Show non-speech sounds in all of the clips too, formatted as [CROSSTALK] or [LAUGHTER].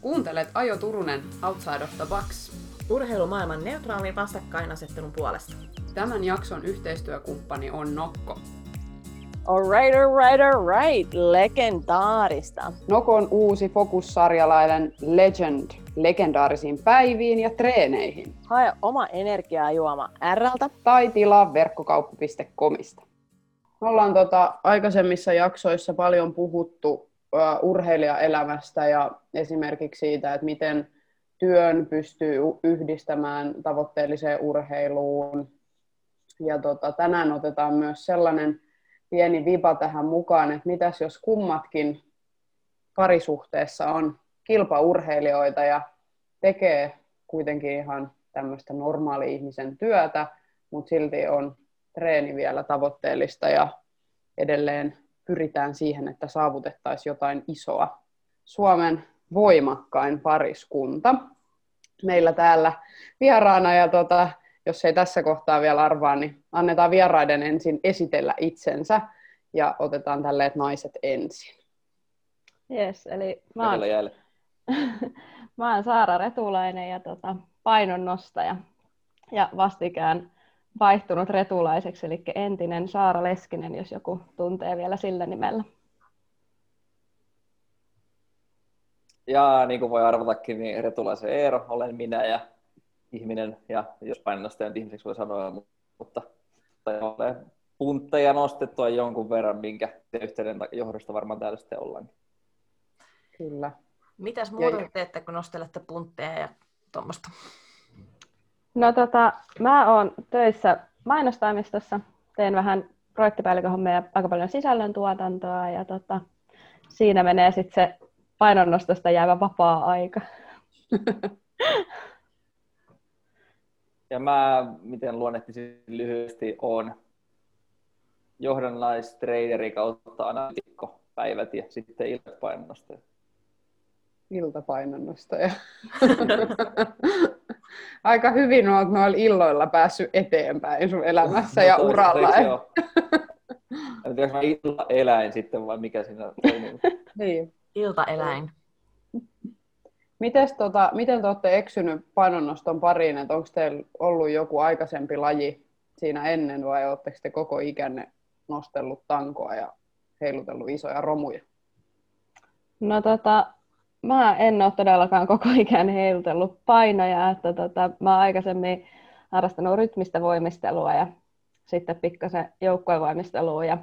Kuuntelet Ajo Turunen Outside of the Box. Urheilumaailman neutraalin vastakkainasettelun puolesta. Tämän jakson yhteistyökumppani on Nokko. Alright, alright, alright. Legendaarista. Nokon uusi fokussarjalainen Legend legendaarisiin päiviin ja treeneihin. Hae oma energiajuoma Rltä. Tai tilaa verkkokauppa.comista. Me ollaan tota, aikaisemmissa jaksoissa paljon puhuttu uh, urheilijaelämästä ja esimerkiksi siitä, että miten työn pystyy yhdistämään tavoitteelliseen urheiluun. Ja tota, tänään otetaan myös sellainen pieni vipa tähän mukaan, että mitäs jos kummatkin parisuhteessa on kilpaurheilijoita ja tekee kuitenkin ihan tämmöistä normaali-ihmisen työtä, mutta silti on treeni vielä tavoitteellista ja edelleen pyritään siihen, että saavutettaisiin jotain isoa. Suomen voimakkain pariskunta. Meillä täällä vieraana ja tota, jos ei tässä kohtaa vielä arvaa, niin annetaan vieraiden ensin esitellä itsensä ja otetaan tälleen naiset ensin. Yes, eli mä oon, [LAUGHS] mä oon Saara Retulainen ja tota, painonnostaja ja vastikään vaihtunut retulaiseksi, eli entinen Saara Leskinen, jos joku tuntee vielä sillä nimellä. Ja niin kuin voi arvatakin, niin Retulaisen Eero olen minä ja ihminen, ja jos painonnostajan ihmiseksi voi sanoa, mutta tai olen puntteja nostettua jonkun verran, minkä yhteyden johdosta varmaan täällä sitten ollaan. Kyllä. Mitäs muuta ja... teette, kun nostelette puntteja ja tuommoista? No tota, mä oon töissä mainostoimistossa, teen vähän projektipäällikön ja aika paljon sisällöntuotantoa ja tota, siinä menee sitten se painonnostosta jäävä vapaa-aika. Ja mä, miten luonnehtisin lyhyesti, on johdannaistraineri kautta analytikko päivät ja sitten iltapainonnostaja. Iltapainonnostaja. [LAUGHS] Aika hyvin olet noilla illoilla päässyt eteenpäin sun elämässä no, ja uralla. En tiedä, mä iltaeläin sitten vai mikä siinä on. niin. Iltaeläin. Mites, tota, miten te olette eksynyt painonnoston pariin? Onko teillä ollut joku aikaisempi laji siinä ennen vai oletteko te koko ikänne nostellut tankoa ja heilutellut isoja romuja? No tota, mä en ole todellakaan koko ikään heilutellut painoja, että tota, mä oon aikaisemmin harrastanut rytmistä voimistelua ja sitten pikkasen joukkuevoimistelua ja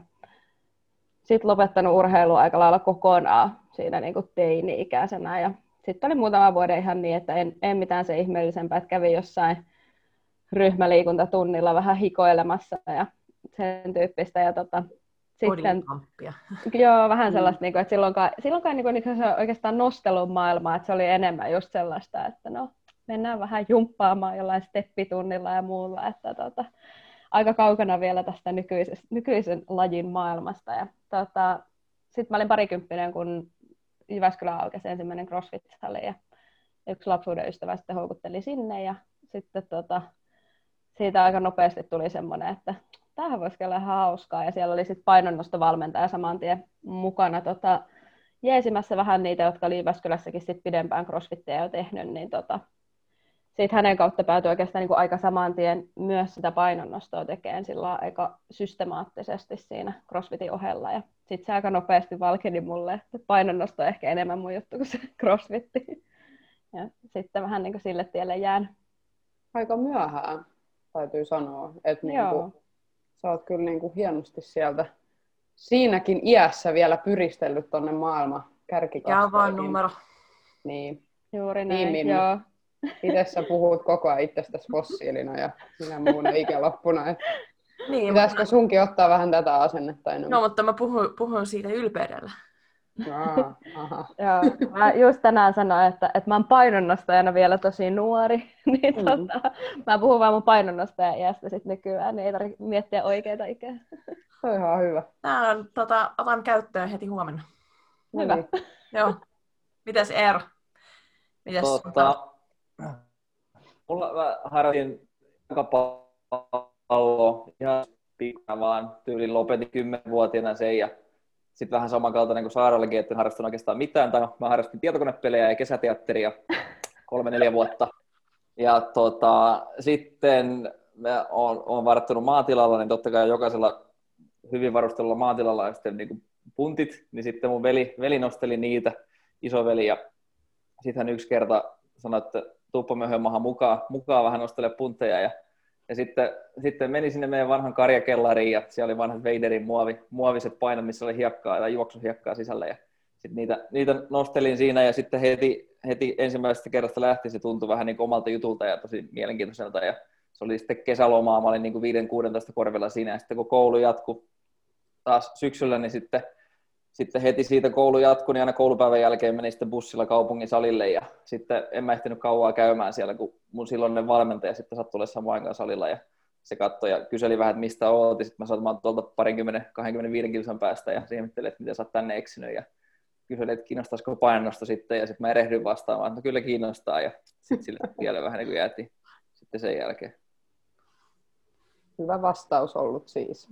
sitten lopettanut urheilua aika lailla kokonaan siinä niin kuin teini-ikäisenä ja sitten oli muutama vuoden ihan niin, että en, en mitään se ihmeellisempää, että kävin jossain ryhmäliikuntatunnilla vähän hikoilemassa ja sen tyyppistä. Ja tota, sitten, [LAUGHS] joo, vähän mm. sellaista, niin kuin, että silloinkaan, silloinkaan niin kuin, niin se oikeastaan nostelun maailmaa, että se oli enemmän just sellaista, että no, mennään vähän jumppaamaan jollain steppitunnilla ja muulla, että tota, aika kaukana vielä tästä nykyisen lajin maailmasta. Ja, tota, sitten mä olin parikymppinen, kun Jyväskylä aukesi ensimmäinen CrossFit-sali ja yksi lapsuuden ystävä sitten houkutteli sinne ja sitten tota, siitä aika nopeasti tuli semmoinen, että tämähän voisi olla ihan hauskaa ja siellä oli sitten painonnostovalmentaja saman tien mukana tota, jeesimässä vähän niitä, jotka oli Jyväskylässäkin sit pidempään crossfitteja jo tehnyt, niin tota, sitten hänen kautta päätyi oikeastaan niin kuin aika saman tien myös sitä painonnostoa tekemään sillä aika systemaattisesti siinä crossfitin ohella. Ja sitten se aika nopeasti valkeni mulle, että painonnosto on ehkä enemmän mun juttu kuin se [LAUGHS] crossfitti. Ja sitten vähän niin kuin sille tielle jään. Aika myöhään, täytyy sanoa. Että niin kuin, sä oot kyllä niin kuin hienosti sieltä siinäkin iässä vielä pyristellyt tuonne maailman kärkikasvoihin. Ja vaan numero. Niin. Juuri näin, niin, joo. Itse sä puhut koko ajan itsestäsi fossiilina ja minä muuna ikäloppuna. Et niin, pitäisikö mutta... sunkin ottaa vähän tätä asennetta enemmän? No, mutta mä puhun, puhun siitä ylpeydellä. Aha. [LAUGHS] Joo, mä just tänään sanoin, että, että mä oon painonnostajana vielä tosi nuori, [LAUGHS] niin mm. tota, mä puhun vaan mun painonnostajan iästä sit nykyään, niin ei tarvitse miettiä oikeita ikää. [LAUGHS] Se on ihan hyvä. Tää on, tota, otan käyttöön heti huomenna. Hyvä. Niin. Joo. Mitäs Eero? Mitäs tota, Mulla mä harjoitin jalkapalloa ihan pikkana vaan tyylin lopetin kymmenvuotiaana sen ja sitten vähän samankaltainen kuin Saarallakin, että en harrastanut oikeastaan mitään. Tai no, mä harrastin tietokonepelejä ja kesäteatteria kolme-neljä vuotta. Ja tota, sitten mä oon, oon varattanut maatilalla, niin totta kai jokaisella hyvin varustellulla maatilalla on sitten niin puntit, niin sitten mun veli, veli nosteli niitä, isoveli, ja sitten hän yksi kerta sanoi, että tuppa möhömahan mukaan, mukaan vähän nostele puntteja, ja, ja sitten, sitten meni sinne meidän vanhan karjakellariin, ja siellä oli vanhat Vaderin muovi, muoviset painot, missä oli hiekkaa tai juoksuhiekkaa sisällä, ja sitten niitä, niitä nostelin siinä, ja sitten heti, heti ensimmäisestä kerrasta lähti, se tuntui vähän niin omalta jutulta ja tosi mielenkiintoiselta, ja se oli sitten kesälomaa, mä olin niin 5-16 korvilla siinä, ja sitten kun koulu jatkui taas syksyllä, niin sitten, sitten heti siitä koulu jatkui, niin aina koulupäivän jälkeen menin sitten bussilla kaupungin salille, ja sitten en mä ehtinyt kauaa käymään siellä, kun mun silloinen valmentaja sitten sattui olemaan samaan aikaan salilla, ja se katsoi ja kyseli vähän, että mistä oot, sitten mä sanoin, että mä tuolta parinkymmenen, 25 kilsan päästä, ja se ihmetteli, että miten sä oot tänne eksynyt, ja kyseli, että kiinnostaisiko painonnosto sitten, ja sitten mä erehdyin vastaamaan, että no kyllä kiinnostaa, ja sitten sille vielä vähän niin kuin jäätiin sitten sen jälkeen. Hyvä vastaus ollut siis.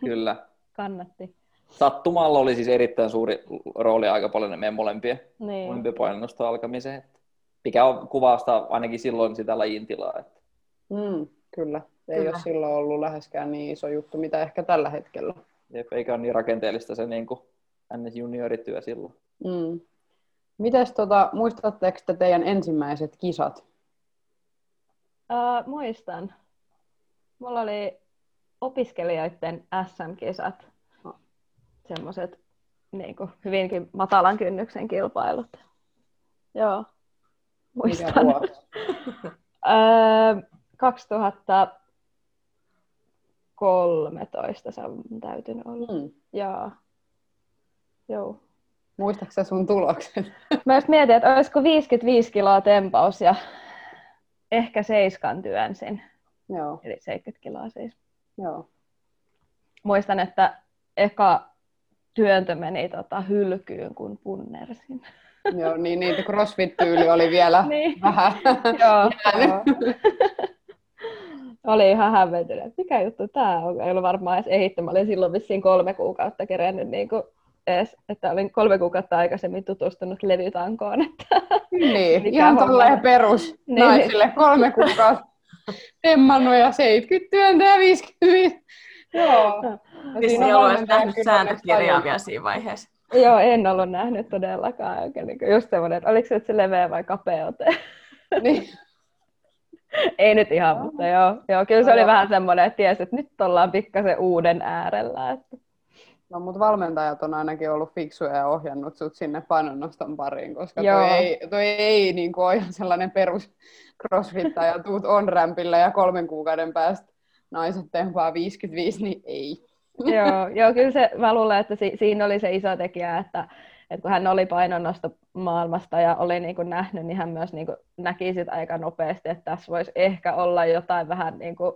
Kyllä. Kannatti. Sattumalla oli siis erittäin suuri rooli aika paljon meidän molempien, Niin. molempien painonnosta alkamiseen. että Mikä on kuvasta ainakin silloin sitä lajin tilaa. Että Mm, kyllä. Ei Kyllä. ole silloin ollut läheskään niin iso juttu, mitä ehkä tällä hetkellä. jep, eikä ole niin rakenteellista se niin kuin NS juniorityö silloin. Mm. Mites tota, muistatteko te teidän ensimmäiset kisat? Uh, muistan. Mulla oli opiskelijoiden SM-kisat. Semmoiset niin hyvinkin matalan kynnyksen kilpailut. Joo, muistan. [LAUGHS] Öö, 2013 se on täytynyt olla. Mm. Joo. Joo. Muistatko sun tulokset? Mä just mietin, että olisiko 55 kiloa tempaus ja ehkä seiskan työnsin. Joo, Eli 70 kiloa siis. joo. Muistan, että eka työntö meni tota hylkyyn, kun punnersin. [LAUGHS] Joo, niin niitä crossfit-tyyli oli vielä [LAUGHS] Niin. vähän. [LAUGHS] Joo, joo. Oli ihan hämmentynyt, että mikä juttu tämä on. Ei ollut varmaan edes ehitty. Mä olin silloin vissiin kolme kuukautta kerennyt niin kuin edes, että olin kolme kuukautta aikaisemmin tutustunut levytankoon. Että... niin, ihan tolleen perus Niin. naisille kolme kuukautta. Temmannut ja 70 työntä ja 55. Joo. Siinä ei ollut nähnyt sääntökirjaa vielä siinä vaiheessa. Joo, en ollut nähnyt todellakaan. Oikein, niin just semmoinen, että oliko se, että se leveä vai kapea ote? Niin. [LAUGHS] Ei nyt ihan, mutta joo, joo kyllä se oli Joo. vähän semmoinen, että tiesi, että nyt ollaan pikkasen uuden äärellä. Että... No, mutta valmentajat on ainakin ollut fiksuja ja ohjannut sut sinne painonnoston pariin, koska Joo. toi ei, toi ei niin kuin ole ihan sellainen perus crossfittaja, tuut on rämpillä ja kolmen kuukauden päästä naiset tempaa 55, niin ei. [LAUGHS] joo, joo, kyllä se, mä luulen, että si- siinä oli se iso tekijä, että, että kun hän oli painonnosto maailmasta ja oli niin kuin nähnyt, niin hän myös niin kuin näki sit aika nopeasti, että tässä voisi ehkä olla jotain vähän niin kuin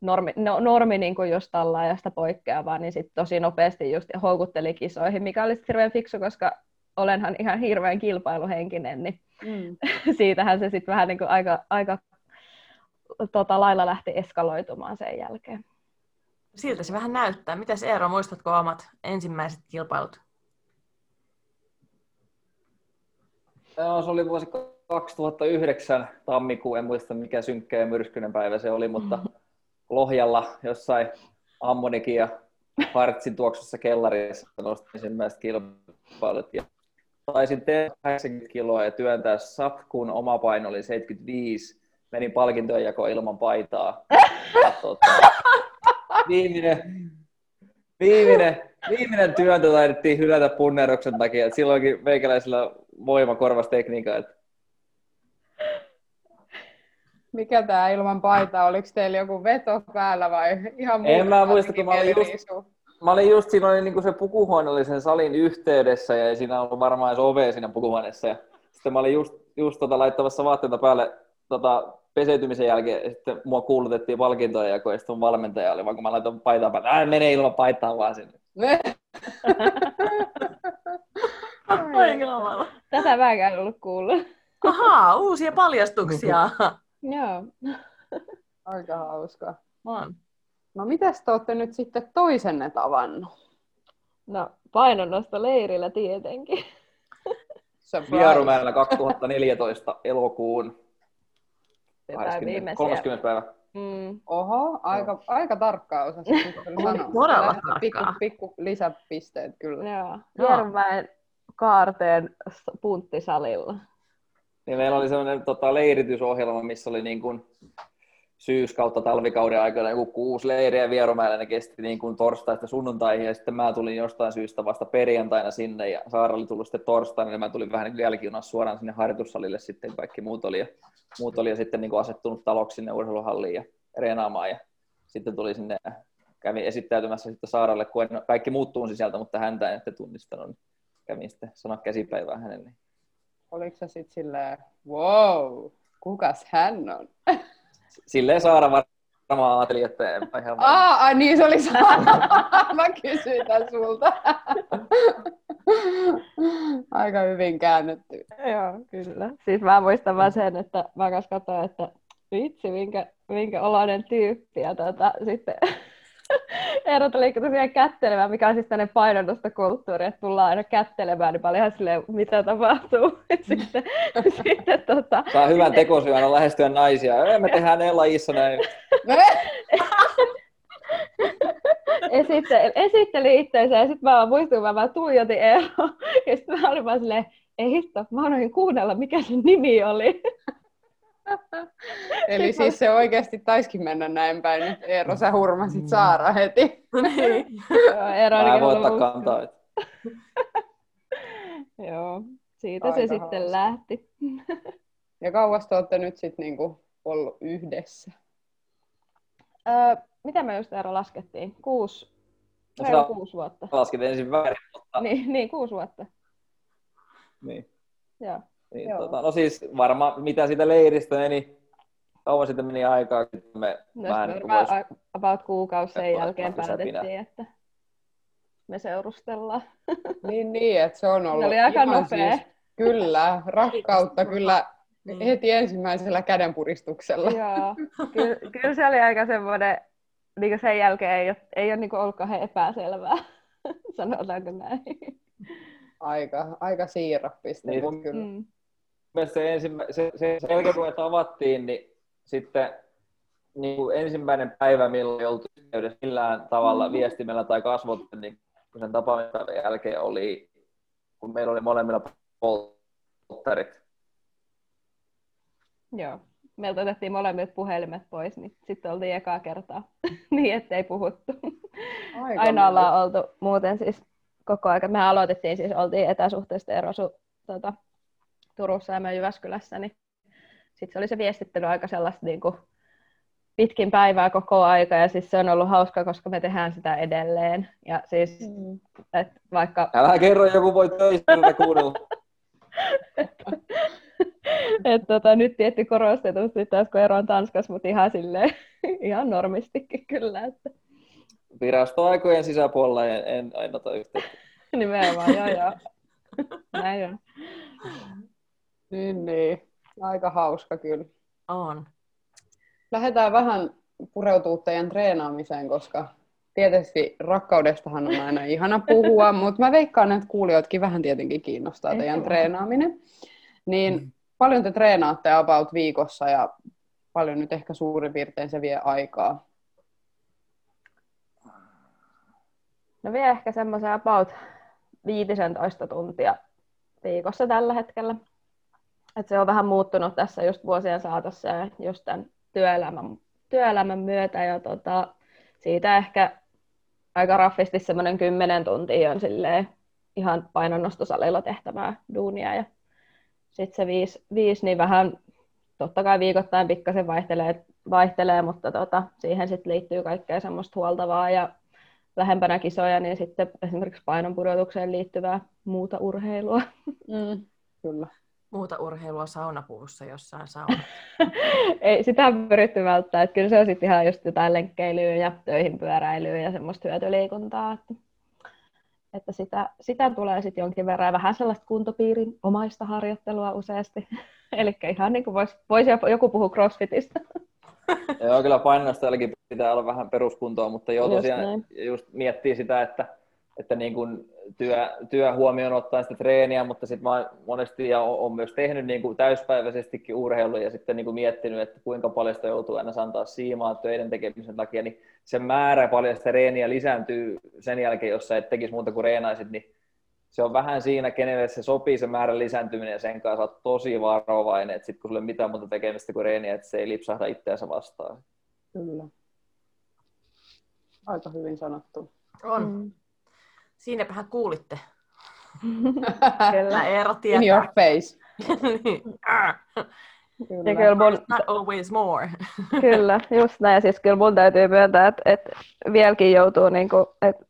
normi, no, normi niin kuin just tällaista poikkeavaa, niin sitten tosi nopeasti just houkutteli kisoihin, mikä oli hirveän fiksu, koska olenhan ihan hirveän kilpailuhenkinen, niin Mm. [LAUGHS] siitähän se sitten vähän niin kuin aika, aika tota, lailla lähti eskaloitumaan sen jälkeen. Siltä se vähän näyttää. Mitäs Eero, muistatko omat ensimmäiset kilpailut? Joo, se oli vuosi 2009 tammikuu, en muista mikä synkkä ja myrskyinen päivä se oli, mutta Lohjalla jossain Ammonikin ja Hartsin tuoksussa kellarissa nostin ensimmäiset kilpailut. Ja taisin tehdä 80 kiloa ja työntää sapkuun, oma paino oli 75, menin palkintojen jakoon ilman paitaa. Ja, tota, [LAUGHS] viimeinen, viimeinen, viimeinen työntö taidettiin hylätä punneruksen takia, että silloinkin meikäläisellä voima korvasi tekniikan. Että Mikä tämä ilman paitaa? Oliko teillä joku veto päällä vai ihan En mä muuta muista, kun mä olin just-? Mä olin just, siinä oli niin se pukuhuone oli sen salin yhteydessä ja ei siinä ollut varmaan edes ovea siinä pukuhuoneessa. Ja sitten mä olin just, just tota, laittamassa vaatteita päälle tota, peseytymisen jälkeen sitten mua kuulutettiin palkintoja ja kun sitten mun valmentaja oli, vaan kun mä laitoin paitaa päälle, ää mene ilman paitaa vaan sinne. [LAUGHS] Tätä mäkään ollut kuullut. Ahaa, uusia paljastuksia. [LAUGHS] Joo. Aika hauska. On. No mitäs te olette nyt sitten toisenne tavannut? No, painonnosto leirillä tietenkin. Vierumäellä 2014 elokuun Jotain 20, viimeisiä. 30. päivä. Mm. Oho, aika, aika tarkkaa osasit kyllä sanoa. Todella Pikku, pikku lisäpisteet kyllä. Joo. Järmäen kaarteen punttisalilla. Niin meillä oli sellainen tota, leiritysohjelma, missä oli niin kuin syys- kautta talvikauden aikana joku kuusi leiriä Vierumäellä. Ne kesti niin kuin torstaista sunnuntaihin ja sitten mä tulin jostain syystä vasta perjantaina sinne ja Saara oli tullut sitten torstaina ja mä tulin vähän niin jälkijunassa suoraan sinne harjoitussalille sitten kaikki muut oli ja, muut oli ja sitten niin kuin asettunut taloksi sinne urheiluhalliin ja reenaamaan ja sitten tuli sinne ja kävin esittäytymässä sitten Saaralle, kun en, kaikki muut tunsi sieltä, mutta häntä en sitten tunnistanut. Niin kävin sitten sanoa käsipäivää hänelle. Niin Oliko se sitten silleen, wow, kukas hän on? [LAUGHS] Silleen Saara varmaan ajatteli, että en ihan. Aa, ai niin se oli se. [LAUGHS] Mä kysyin tän sulta. Aika hyvin käännetty. Joo, kyllä. Siis mä muistan vaan sen, että mä kanssa katsoin, että vitsi, minkä, minkä oloinen tyyppi. Ja tota, sitten [LAUGHS] Eero tuli tosiaan kättelemään, mikä on siis tämmöinen painonnostokulttuuri, että tullaan aina kättelemään, niin mä ihan silleen, mitä tapahtuu. [LAUGHS] Et sitten, [LAUGHS] sitten tota, Saa hyvän tekosyyn aina lähestyä naisia. Me tehdään ne lajissa näin. esitteli, esitteli itseensä ja sitten mä vaan muistin, mä vaan tuijotin Eero. Ja sitten mä olin vaan silleen, ei hitto, mä kuunnella, mikä sen nimi oli. Eli siis se oikeasti taiskin mennä näin päin. Nyt Eero, sä hurmasit Saara heti. [LAUGHS] Niin. Eero Mä en voi ottaa kantaa. [LAUGHS] Joo, siitä Aika se sitten hauska. lähti. Ja kauas te olette nyt sitten niinku ollut yhdessä? Öö, mitä me just Eero laskettiin? Kuusi, No reilu kuusi vuotta. laskin ensin väärin, mutta Niin, niin, kuusi vuotta. niin. Joo. Niin, Joo. tota, no siis varmaan mitä siitä leiristä meni, kauan sitten meni aikaa, kun me No vähän sitten niin kuin varmaan vois, about kuukausi sen jälkeen päätettiin, että me seurustellaan. [LAUGHS] Niin, niin, että se on ollut Se oli aika ihan nopea. Siis, kyllä, rakkautta kyllä Niin. heti ensimmäisellä kädenpuristuksella. Joo, [LAUGHS] kyllä, kyllä se oli aika semmoinen, niin sen jälkeen ei ole, ei ole niin ollut kauhean epäselvää, [LAUGHS] sanotaanko näin. Aika, aika siirappista Niin, kyllä. Mm. Se, ensimmä, se, se, kun me tavattiin, niin sitten niin kuin ensimmäinen päivä, milloin ei oltu yhteydessä millään tavalla viestimellä tai kasvot, niin kun sen tapaamispäivän jälkeen oli, kun meillä oli molemmilla polttarit. Joo. Meiltä otettiin molemmilta puhelimet pois, niin sitten oltiin ekaa kertaa [LAUGHS] niin, ettei puhuttu. Aika Aina ollaan oltu muuten siis koko aika. Me aloitettiin siis, oltiin etäsuhteista erosu tota, Turussa ja Jyväskylässä, niin sitten se oli se viestittely aika sellaista niin kuin pitkin päivää koko aika ja siis se on ollut hauska, koska me tehdään sitä edelleen. Ja siis, Mm. et vaikka Älä kerro, joku voi töistä tätä kuunnella. [LAUGHS] et, tota, nyt tietty korostetusti taas kun ero on Tanskassa, mutta ihan silleen, [LAUGHS] ihan normistikin kyllä, että Virastoaikojen sisäpuolella en, en aina yhteyttä. [LAUGHS] nimenomaan, joo joo. Näin on. Niin, niin. Aika hauska kyllä. On. Lähdetään vähän pureutuu teidän treenaamiseen, koska tietysti rakkaudestahan on aina ihana puhua, [LAUGHS] mutta mä veikkaan, että kuulijoitkin vähän tietenkin kiinnostaa teidän Ehdottomasti. treenaaminen. Niin paljon te treenaatte about viikossa ja paljon nyt ehkä suurin piirtein se vie aikaa? No vie ehkä semmoisen about 15 tuntia viikossa tällä hetkellä. Et se on vähän muuttunut tässä just vuosien saatossa ja just tämän työelämän, työelämän myötä. Ja tota, siitä ehkä aika raffisti semmoinen 10 tuntia on silleen ihan painonnostosalilla tehtävää duunia. Ja sitten se viisi, viisi, niin vähän totta kai viikoittain pikkasen vaihtelee, vaihtelee mutta tota, siihen sitten liittyy kaikkea semmoista huoltavaa ja lähempänä kisoja, niin sitten esimerkiksi painonpudotukseen liittyvää muuta urheilua. Mm, kyllä. Muuta urheilua saunapuussa jossain saunassa. [LAUGHS] Ei, sitä on pyritty välttää. Että kyllä se on sitten ihan just jotain lenkkeilyä ja töihin pyöräilyä ja semmoista hyötyliikuntaa. Että, että sitä, sitä tulee sitten jonkin verran ja vähän sellaista kuntopiirin omaista harjoittelua useasti. [LAUGHS] Eli ihan niin kuin voisi vois joku puhua crossfitista. [LAUGHS] Joo, kyllä painonnostajallakin pitää olla vähän peruskuntoa, mutta joo, Just tosiaan näin. just miettii sitä, että, että niin kuin työ, työ huomioon ottaen sitä treeniä, mutta sitten mä monesti ja on myös tehnyt niin kuin täyspäiväisestikin urheilua ja sitten niin kuin miettinyt, että kuinka paljon sitä joutuu aina antaa siimaa töiden tekemisen takia, niin se määrä paljon sitä reeniä lisääntyy sen jälkeen, jos sä et tekisi muuta kuin reenaisit, niin se on vähän siinä, kenelle se sopii se määrän lisääntyminen ja sen kanssa olet tosi varovainen, että sitten kun sulla ei mitään muuta tekemistä kuin reeniä, että se ei lipsahda itseänsä vastaan. Kyllä. Aika hyvin sanottu. On. Mm. Siinäpähän kuulitte. [LAUGHS] Kyllä. Eero In tietää. your face. [LAUGHS] Niin. Kyllä. Ja kyllä mun, Not always more. [LAUGHS] Kyllä, just näin. Siis kyllä mun täytyy myöntää, että, että vieläkin joutuu niinku, että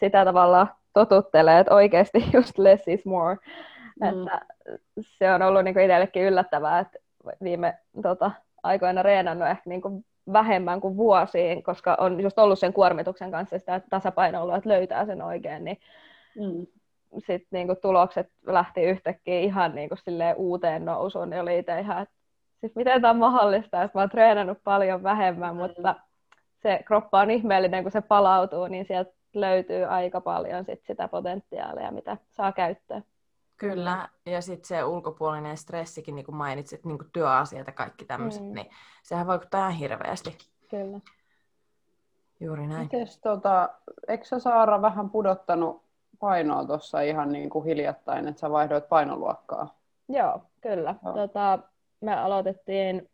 sitä tavallaan totuttelee, että oikeasti just less is more. Mm. Että se on ollut niinku itsellekin yllättävää, että viime tota, aikoina reenannut ehkä niinku vähemmän kuin vuosiin, koska on just ollut sen kuormituksen kanssa sitä tasapainoa ollut, että löytää sen oikein, niin Mm. sitten niinku tulokset lähti yhtäkkiä ihan niinku uuteen nousuun, niin oli itse ihan, että siis miten tämä on mahdollista, että mä oon treenannut paljon vähemmän, mutta se kroppa on ihmeellinen, kun se palautuu, niin sieltä löytyy aika paljon sit sitä potentiaalia, mitä saa käyttää. Kyllä, ja sitten se ulkopuolinen stressikin, niin kuin mainitsit, niin kuin työasiat ja kaikki tämmöiset, Mm. niin sehän vaikuttaa ihan hirveästi. Kyllä. Juuri näin. Mites, tota, eikö sä Saara vähän pudottanut painoa tuossa ihan niin kuin hiljattain, että sä vaihdoit painoluokkaa? Joo, kyllä. Joo. Tota, me aloitettiin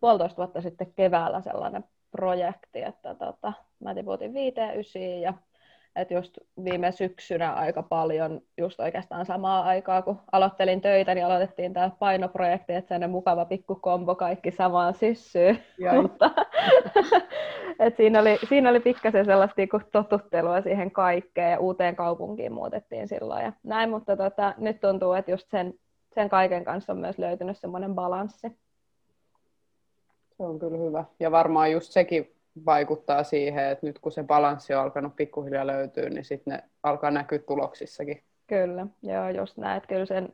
puolitoista vuotta sitten keväällä sellainen projekti, että tota, mä tiputin viiteen ysiin ja että just viime syksynä aika paljon, just oikeastaan samaa aikaa, kun aloittelin töitä, niin aloitettiin tämä painoprojekti, että sellainen mukava pikku kombo kaikki samaan syssyyn. [LAUGHS] Mutta [LAUGHS] et siinä, oli, siinä oli pikkasen sellaista niinku totuttelua siihen kaikkeen ja uuteen kaupunkiin muutettiin silloin ja näin, mutta tota, nyt tuntuu, että just sen, sen kaiken kanssa on myös löytynyt semmoinen balanssi. Se on kyllä hyvä. Ja varmaan just sekin vaikuttaa siihen, että nyt kun se balanssi on alkanut pikkuhiljaa löytyä, niin sitten ne alkaa näkyä tuloksissakin. Kyllä, joo, just näin, että kyllä sen,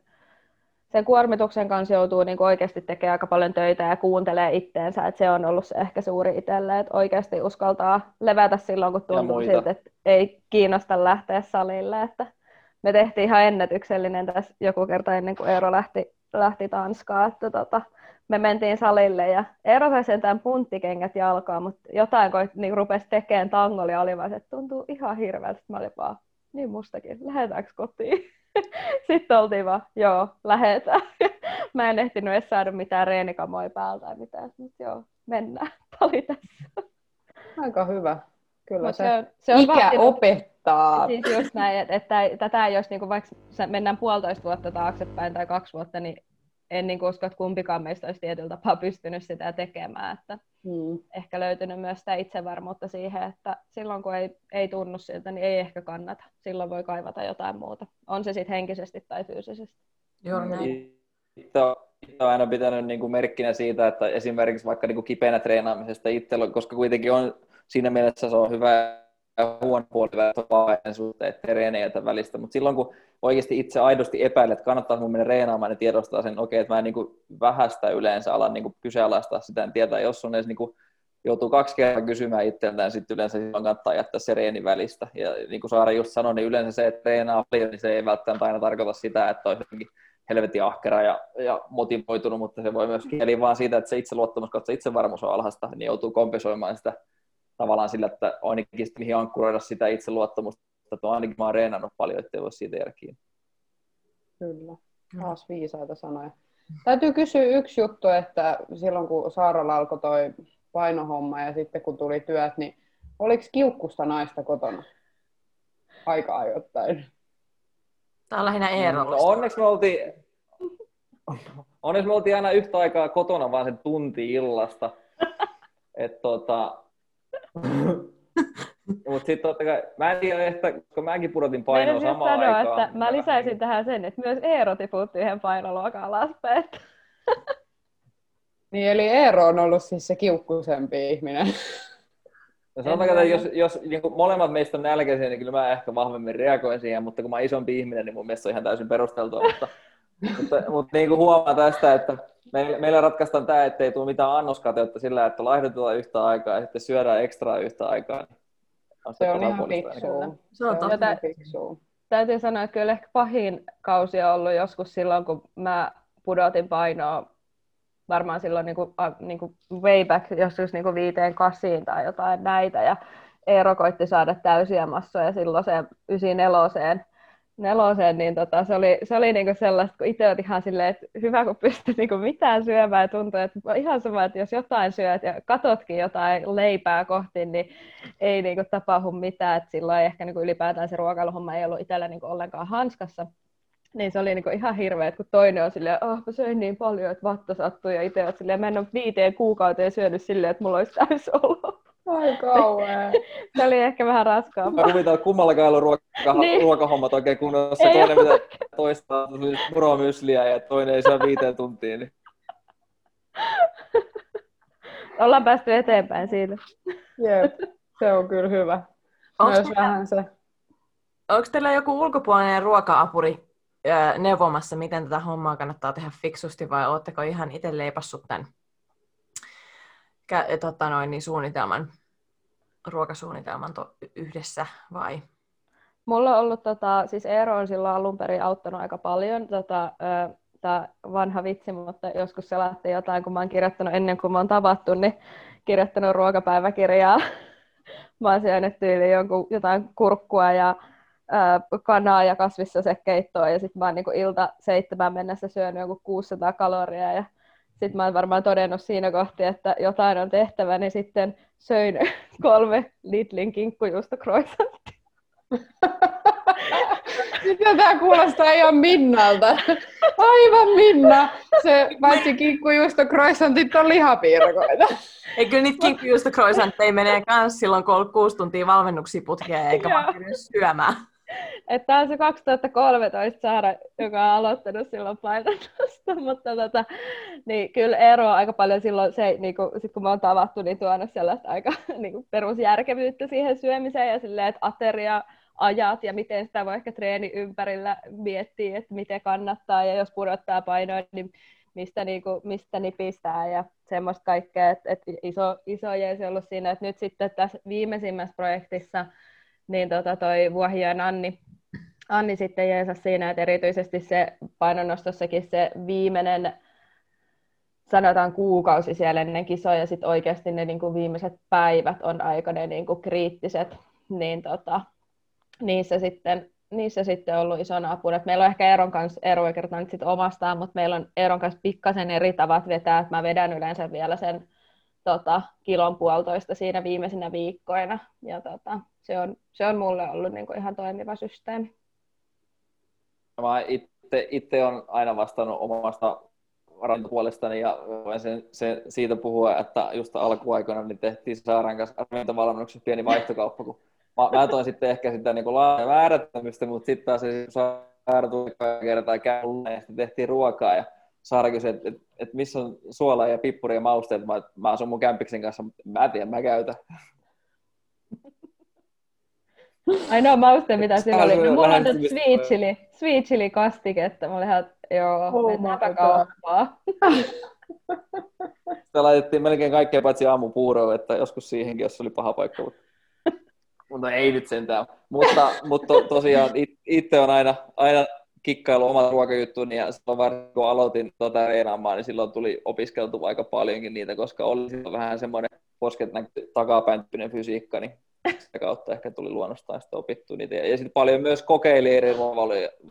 sen kuormituksen kanssa joutuu niin oikeasti tekemään aika paljon töitä ja kuuntelee itteensä, että se on ollut se ehkä suuri itselle, että oikeasti uskaltaa levätä silloin, kun tuntuu siltä, että ei kiinnosta lähteä salille, että me tehtiin ihan ennätyksellinen tässä joku kerta ennen kuin Eero lähti, lähti Tanskaan, että tota, me mentiin salille ja Eero sai sentään punttikengät jalkaan, mutta jotain kun niin rupesi tekemään tangolla ja oli vaan, se, että tuntuu ihan hirveältä, Sitten mä olin vaan, niin mustakin, lähdetäänkö kotiin? [LAUGHS] Sitten oltiin vaan, joo, lähetään. [LAUGHS] Mä en ehtinyt edes saada mitään reenikamoja päältä tai mitään, mutta joo, mennään. [LAUGHS] Tämä oli tässä. Aika hyvä. Kyllä Mut se, se, on, se on ikä vaatinut- opettaa. Siis just näin, että, että tätä jos niinku vaikka se- mennään puolitoista vuotta taaksepäin tai kaksi vuotta, niin en niinku usko, että kumpikaan meistä olisi tietyllä tapaa pystynyt sitä tekemään. Että Mm. ehkä löytynyt myös sitä itsevarmuutta siihen, että silloin kun ei, ei tunnu siltä, niin ei ehkä kannata. Silloin voi kaivata jotain muuta. On se sitten henkisesti tai fyysisesti. Juuri näin. Itse on, aina pitänyt niin kuin merkkinä siitä, että esimerkiksi vaikka niin kuin kipeänä treenaamisesta itsellä, koska kuitenkin on siinä mielessä se on hyvä huono puoli vähän suhteen, tämän välistä, mutta silloin kun oikeasti itse aidosti epäilet, että kannattaa mun mennä reenaamaan, niin tiedostaa sen, okei, että mä en niin kuin vähästä yleensä ala niin kuin kyseenalaistaa sitä, en tietää, jos on edes niin kuin joutuu kaksi kertaa kysymään itseltään, sitten yleensä silloin kannattaa jättää se reeni välistä. Ja niin kuin Saara just sanoi, niin yleensä se, että treenaa paljon, niin se ei välttämättä aina tarkoita sitä, että on jotenkin helvetin ahkera ja, ja motivoitunut, mutta se voi myös kieli vaan siitä, että se itseluottamus kautta itsevarmuus on alhaista, niin joutuu kompensoimaan sitä tavallaan sillä, että ainakin sitten mihin ankkuroida sitä itseluottamusta, että on ainakin mä oon reenannut paljon, ettei voi siitä jäädä kiinni. Kyllä. Taas viisaita sanoja. Täytyy kysyä yksi juttu, että silloin kun Saaralla alkoi toi painohomma ja sitten kun tuli työt, niin oliko kiukkusta naista kotona? Aika ajoittain. Tämä on lähinnä No, Eerolle. onneksi me oltiin, [LAUGHS] onneksi me oltiin aina yhtä aikaa kotona vaan sen tunti illasta. Et tota, [LAUGHS] mutta sitten totta kai, mä en tiedä, että koska mäkin pudotin painoa just samaan sanoa, aikaan. että mä lisäisin tähän sen, että myös Eero tiputti yhden painoluokan alaspäin. [LAUGHS] Niin, eli Eero on ollut siis se kiukkuisempi ihminen. No sanotaan, että jos, jos niin kuin molemmat meistä on nälkäisiä, niin kyllä mä ehkä vahvemmin reagoin siihen, mutta kun mä oon isompi ihminen, niin mun mielestä se on ihan täysin perusteltua. Mutta, [LAUGHS] mutta, mutta niin kuin huomaa tästä, että meillä, meillä ratkaistaan tämä, ettei tule mitään annoskateutta sillä, että laihdutetaan yhtä aikaa ja sitten syödään ekstraa yhtä aikaa. Se on ihan fiksua. Se on totta. ihan fiksua. Täytyy sanoa, että kyllä ehkä pahin kausi on ollut joskus silloin, kun mä pudotin painoa varmaan silloin niin kuin, niin kuin way back, joskus niin kuin viiteen kasiin tai jotain näitä. Ja Eero koitti saada täysiä massoja silloin se 94 neloseen, niin tota, se oli, se oli niinku sellaista, kun itse ihan silleen, että hyvä kun pystyt niinku mitään syömään tuntuu, että ihan sama, että jos jotain syöt ja katotkin jotain leipää kohti, niin ei niinku tapahdu mitään, että silloin ehkä niinku ylipäätään se ruokailuhomma ei ollut itsellä niinku ollenkaan hanskassa. Niin se oli niinku ihan hirveä, että kun toinen on silleen, että oh, mä söin niin paljon, että vatta sattui, ja itse on silleen, mä en ole viiteen kuukauteen syönyt silleen, että mulla olisi täys olo. Ai kauhean. se [LAUGHS] oli ehkä vähän raskaampaa. Mä kuvitellaan, että kummallakaan ei ollut ruoka, niin. ruokahommat oikein kunnossa. Ei toinen mitä toistaa muromysliä ja toinen ei saa viiteen tuntiin. Niin. Ollaan päästy eteenpäin siitä. Jep, se on kyllä hyvä. Onko Myös vähän se. Onko teillä joku ulkopuolinen ruoka-apuri neuvomassa, miten tätä hommaa kannattaa tehdä fiksusti, vai oletteko ihan itse leipassut tämän kä- tota noin, niin suunnitelman, ruokasuunnitelman to- yhdessä vai? Mulla on ollut, tota, siis Eero on silloin alun perin auttanut aika paljon. Tota, tämä vanha vitsi, mutta joskus se lähti jotain, kun mä oon kirjoittanut ennen kuin mä oon tavattu, niin kirjoittanut ruokapäiväkirjaa. [LAUGHS] mä oon syönyt tyyliin jonkun, jotain kurkkua ja ää, kanaa ja kasvissasekeittoa ja sitten mä oon niin ilta seitsemän mennessä syönyt jonkun 600 kaloria ja sitten mä oon varmaan todennut siinä kohti, että jotain on tehtävä, niin sitten söin [LAUGHS] kolme Lidlin kinkkujuusto croissanttia. Mitä tämä kuulostaa ihan Minnalta? Aivan Minna! Se paitsi kinkkujuusto croissantit on lihapiirakoita. Ei kyllä niitä kinkkujuusto croissantteja menee kans silloin, kun on kuusi tuntia valmennuksia putkeen, eikä vaan syömään. [LAUGHS] Että tämä on se 2013 Saara, joka on aloittanut silloin painannosta, [LAUGHS] mutta tota, niin kyllä ero on aika paljon silloin se, niin kun, sit kun me on tavattu, niin tuonut sellaista aika [LAUGHS] niin kuin perusjärkevyyttä siihen syömiseen ja silleen, että ateria ajat ja miten sitä voi ehkä treeni ympärillä miettiä, että miten kannattaa ja jos pudottaa painoa, niin mistä, niin kuin, mistä nipistää ja semmoista kaikkea, että, että iso, iso jees on ollut siinä, että nyt sitten tässä viimeisimmässä projektissa niin tota toi Vuohi ja Anni, Anni sitten jeesas siinä, että erityisesti se painonnostossakin se viimeinen sanotaan kuukausi siellä ennen kisoja ja sitten oikeasti ne niin viimeiset päivät on aika ne niin kriittiset, niin tota, niissä sitten niissä sitten ollut isona apuna. meillä on ehkä Eeron kanssa, Eero ei kertonut sitten omastaan, mutta meillä on Eeron kanssa pikkasen eri tavat vetää, että mä vedän yleensä vielä sen tota, kilon puolitoista siinä viimeisinä viikkoina. Ja tota, se, on, se on mulle ollut niin kuin ihan toimiva systeemi. Mä itse, itse on aina vastannut omasta ravintopuolestani ja voin sen, sen, siitä puhua, että just alkuaikoina niin tehtiin Saaran kanssa ravintovalmennuksessa pieni vaihtokauppa, kun mä, mä toin sitten ehkä sitä niin laaja määrättämistä, mutta sitten taas se Saara tuli kertaa käy ja sitten tehtiin ruokaa ja Saara kysyi, että et, et missä on suola ja pippuri ja mausteet. Mä, mä asun mun kämpiksen kanssa, mutta mä en tiedä, mä käytän. Ainoa mauste, mitä siinä oli. No, mulla on sweet chili, sweet chili kastike, että mä olin ihan, joo, oh mennäänpä kauppaa. [LAUGHS] Sitä laitettiin melkein kaikkea paitsi aamupuuroa, että joskus siihenkin, jos oli paha paikka. Mutta, mutta ei nyt sentään. Mutta, mutta to, tosiaan itse on aina, aina kikkailu omat ruokajuttuun, ja silloin varsinkin kun aloitin tuota reenaamaan, niin silloin tuli opiskeltu aika paljonkin niitä, koska oli silloin vähän semmoinen posket takapäin fysiikka, niin sitä kautta ehkä tuli luonnostaan sitten opittu niitä. Ja sitten paljon myös kokeili eri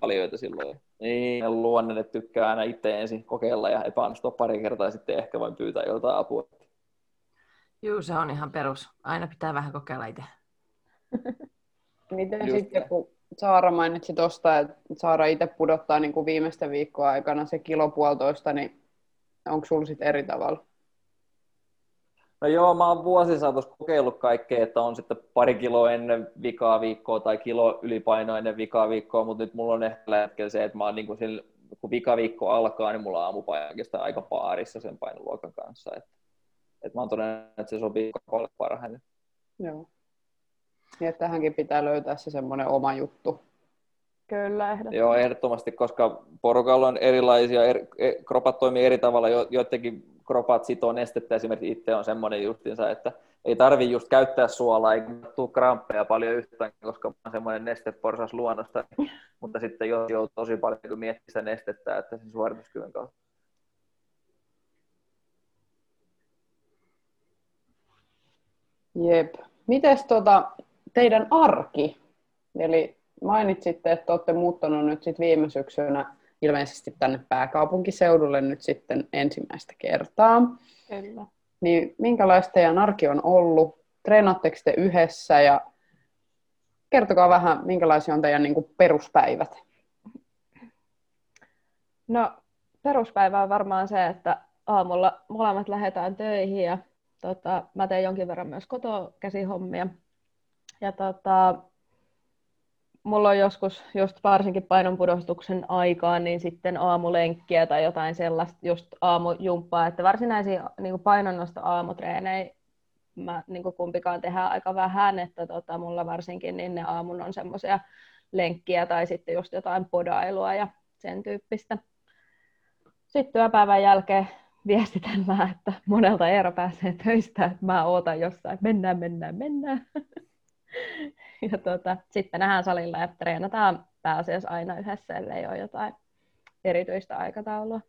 valioita silloin. Niin, luonne tykkää aina itse ensin kokeilla ja epäonnistua pari kertaa ja sitten ehkä voin pyytää joltain apua. Joo, se on ihan perus. Aina pitää vähän kokeilla itse. [LAUGHS] Miten sitten, kun Saara mainitsi tuosta, että Saara itse pudottaa niin kuin viimeisten viikkoa aikana se kilo puolitoista, niin onko sulla sitten eri tavalla? No joo, mä oon vuosi saatossa kokeillut kaikkea, että on sitten pari kiloa ennen vikaa viikkoa tai kilo ylipainoa ennen vikaa viikkoa, mutta nyt mulla on ehkä hetkellä se, että mä oon niin kuin sillä, kun viikko alkaa, niin mulla on aamupaino oikeastaan aika paarissa sen painoluokan kanssa. Että, että mä oon todennut, että se sopii kapalle parhaiten. Joo. Niin, että tähänkin pitää löytää se semmoinen oma juttu. Kyllä, ehdottomasti. Joo, ehdottomasti, koska porukalla on erilaisia, eri, e, kropat toimii eri tavalla, jo, joidenkin kropat sitoo nestettä, esimerkiksi itse on semmoinen justinsa, että ei tarvi just käyttää suolaa, eikä tule kramppeja paljon yhtään, koska on semmoinen nesteporsas luonnosta, [LAUGHS] mutta sitten jos joutuu tosi paljon kun miettiä sitä nestettä, että sen suorituskyvyn kautta. Jep. Mites tota, teidän arki? Eli mainitsitte, että olette muuttanut nyt sit viime syksynä ilmeisesti tänne pääkaupunkiseudulle nyt sitten ensimmäistä kertaa. Kyllä. Niin minkälaista teidän arki on ollut? Treenaatteko te yhdessä ja kertokaa vähän, minkälaisia on teidän niin kuin, peruspäivät? No peruspäivä on varmaan se, että aamulla molemmat lähdetään töihin ja tota, mä teen jonkin verran myös kotoa käsihommia. Ja tota, mulla on joskus just varsinkin painonpudostuksen aikaan, niin sitten aamulenkkiä tai jotain sellaista just aamujumppaa, että varsinaisia niin painonnosta aamutreenejä mä niin kumpikaan tehdään aika vähän, että tota, mulla varsinkin niin ne aamun on semmoisia lenkkiä tai sitten just jotain podailua ja sen tyyppistä. Sitten työpäivän jälkeen viestitän mä, että monelta Eero pääsee töistä, että mä ootan jossain, mennään, mennään, mennään. [LAUGHS] [LAUGHS] ja tota, sitten nähdään salilla ja treenataan pääasiassa aina yhdessä, ellei ole jotain erityistä aikataulua.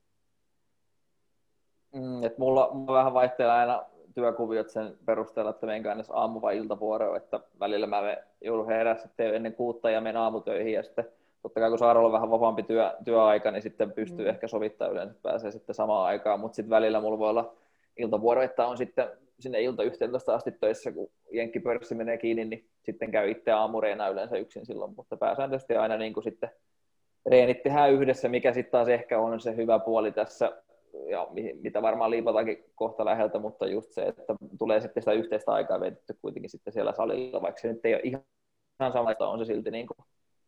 Mm, et mulla, mulla vähän vaihtelee aina työkuviot sen perusteella, että menkö edes aamu- vai iltavuoroon, että välillä mä joudun herää sitten ennen kuutta ja menen aamutöihin ja sitten totta kai kun Saaralla on vähän vapaampi työ, työaika, niin sitten pystyy mm. ehkä sovittaa yleensä, pääsee sitten samaan aikaan, mutta sitten välillä mulla voi olla iltavuoro, että on sitten sinne ilta 11 asti töissä, kun jenkkipörssi menee kiinni, niin sitten käy itse aamureena yleensä yksin silloin, mutta pääsääntöisesti aina niin kuin sitten reenit tehdään yhdessä, mikä sitten taas ehkä on se hyvä puoli tässä, ja mitä varmaan liipataankin kohta läheltä, mutta just se, että tulee sitten sitä yhteistä aikaa vietetty kuitenkin sitten siellä salilla, vaikka se nyt ei ole ihan samanlaista, on se silti niin kuin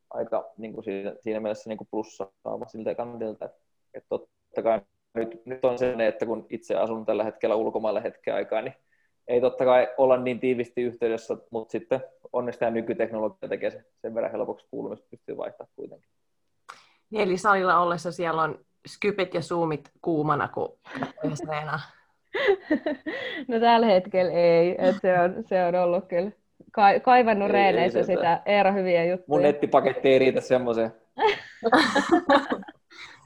aika niin kuin siinä, siinä mielessä niin kuin plussaava siltä kantilta, että totta kai nyt, nyt on se, että kun itse asun tällä hetkellä ulkomailla hetken aikaa, niin ei totta kai olla niin tiivisti yhteydessä, mutta sitten onneksi nykyteknologia tekee sen, sen verran helpoksi kuulumista, pystyy vaihtamaan kuitenkin. Niin, eli salilla ollessa siellä on skypet ja zoomit kuumana, kun yhdessä [LAUGHS] No tällä hetkellä ei, että se on, se on ollut kyllä ka- kaivannut ei, reeneissä ei sitä Eero hyviä juttuja. Mun nettipaketti ei riitä semmoiseen. [LAUGHS]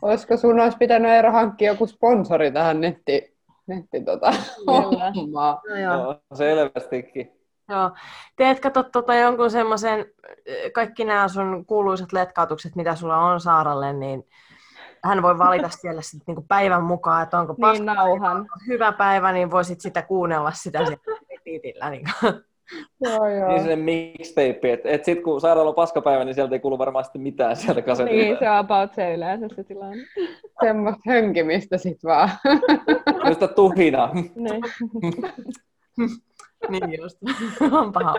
Olisiko sun olisi pitänyt Eero hankkia joku sponsori tähän netti, netti tota, hommaa? No, joo. no, selvästikin. Joo. Teetkö tot, tota jonkun semmoisen, kaikki nämä sun kuuluisat letkautukset, mitä sulla on Saaralle, niin hän voi valita [LAUGHS] siellä sit niinku päivän mukaan, että onko niin, nauhan. hyvä päivä, niin voisit sitä kuunnella sitä repeatillä. Niin [LAUGHS] Joo, joo. Niin se mixtape, että et sitten kun sairaala on paskapäivä, niin sieltä ei kuulu varmaan sitten mitään sieltä kasetista. Niin, se on about se yleensä se tilanne. Semmoista hönkimistä sit vaan. [LAUGHS] Semmoista tuhinaa. Niin. [LAUGHS] niin just. on paha.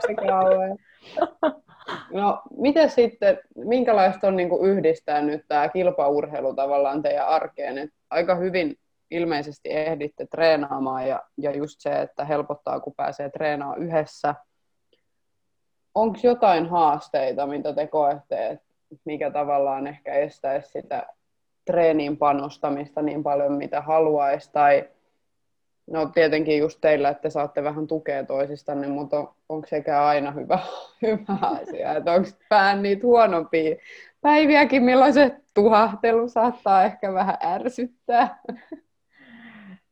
No, miten sitten, minkälaista on niin yhdistää nyt tämä kilpaurheilu tavallaan teidän arkeen? Et aika hyvin ilmeisesti ehditte treenaamaan ja, ja just se, että helpottaa, kun pääsee treenaamaan yhdessä. Onko jotain haasteita, mitä te koette, että mikä tavallaan ehkä estäisi sitä treeniin panostamista niin paljon, mitä haluaisi, tai no tietenkin just teillä, että te saatte vähän tukea toisistanne, mutta on, onko sekään aina hyvä, [LAUGHS] hyvä asia, että onko vähän niitä huonompia päiviäkin, milloin se tuhahtelu saattaa ehkä vähän ärsyttää? [LAUGHS]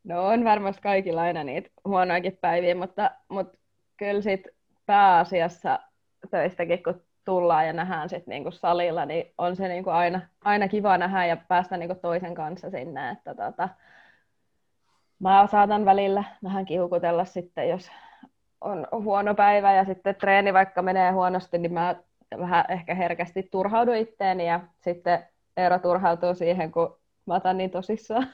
No on varmasti kaikilla aina niitä huonoakin päiviä, mutta, mutta kyllä sit pääasiassa töistäkin, kun tullaan ja nähdään sit niinku salilla, niin on se niinku aina, aina kiva nähdä ja päästä niinku toisen kanssa sinne. Että tota, mä saatan välillä vähän kiukutella sitten, jos on huono päivä ja sitten treeni vaikka menee huonosti, niin mä vähän ehkä herkästi turhaudun itteeni ja sitten Eero turhautuu siihen, kun mä otan niin tosissaan.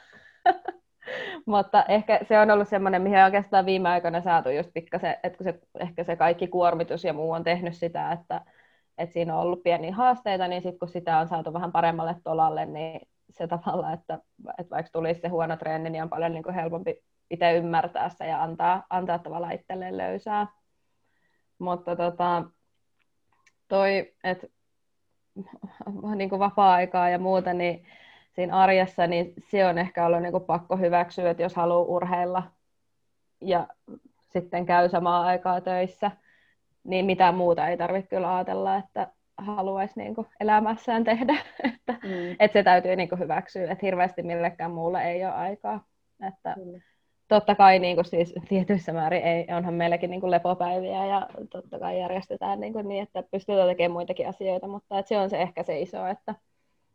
[LAUGHS] [LAUGHS] Mutta ehkä se on ollut semmoinen, mihin oikeastaan viime aikoina saatu just pikkasen, että kun se, ehkä se kaikki kuormitus ja muu on tehnyt sitä, että, että siinä on ollut pieniä haasteita, niin sitten kun sitä on saatu vähän paremmalle tolalle, niin se tavalla, että, että vaikka tulisi se huono treeni, niin on paljon niin kuin helpompi itse ymmärtää se ja antaa, antaa tavallaan itselleen löysää. Mutta tota, toi, että [LAUGHS] niin vapaa-aikaa ja muuta, niin siinä arjessa, niin se on ehkä ollut niin kuin pakko hyväksyä, että jos haluaa urheilla ja sitten käy samaa aikaa töissä, niin mitään muuta ei tarvitse kyllä ajatella, että haluaisi niin kuin elämässään tehdä. [LAUGHS] että, mm. että se täytyy niin kuin hyväksyä, että hirveästi millekään muulle ei ole aikaa. Että, mm totta kai niin kuin siis tietyissä määrin ei, onhan meilläkin niin kuin lepopäiviä ja totta kai järjestetään niin, kuin niin että pystytään tekemään muitakin asioita, mutta että se on se ehkä se iso, että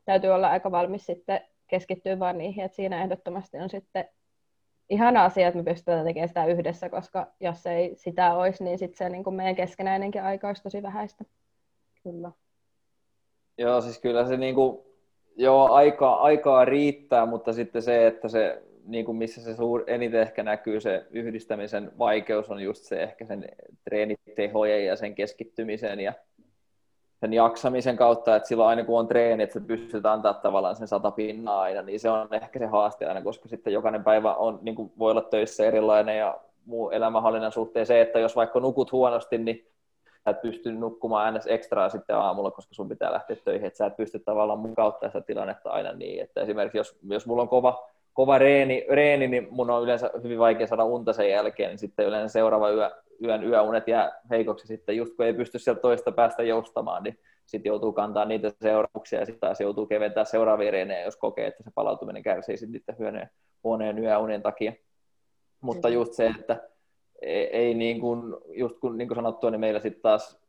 täytyy olla aika valmis sitten keskittyä vaan niihin, että siinä ehdottomasti on sitten ihana asia, että me pystytään tekemään sitä yhdessä, koska jos ei sitä olisi, niin sitten se niin kuin meidän keskenäinenkin aika olisi tosi vähäistä. Kyllä. Joo, siis kyllä se niin kuin, joo, aikaa, aikaa riittää, mutta sitten se, että se niin kuin missä se suur, eniten ehkä näkyy se yhdistämisen vaikeus on just se ehkä sen treenitehojen ja sen keskittymisen ja sen jaksamisen kautta, että silloin aina kun on treeni, että sä pystyt antaa tavallaan sen sata pinnaa aina, niin se on ehkä se haaste aina, koska sitten jokainen päivä on, niin kuin voi olla töissä erilainen ja muu elämänhallinnan suhteen. Se, että jos vaikka nukut huonosti, niin sä et pysty nukkumaan aina ekstraa sitten aamulla, koska sun pitää lähteä töihin, että sä et pysty tavallaan mukauttaa sitä tilannetta aina niin, että esimerkiksi jos, jos mulla on kova kova reeni, reeni, niin mun on yleensä hyvin vaikea saada unta sen jälkeen, niin sitten yleensä seuraava yö, yön yöunet jää heikoksi sitten, just kun ei pysty sieltä toista päästä joustamaan, niin sitten joutuu kantaa niitä seurauksia ja sitten taas joutuu keventää seuraavia reenejä, jos kokee, että se palautuminen kärsii sitten niiden huoneen, huoneen yöunien takia. Mutta just se, että ei, ei niin kuin, just kun, niin kuin sanottu, niin meillä sitten taas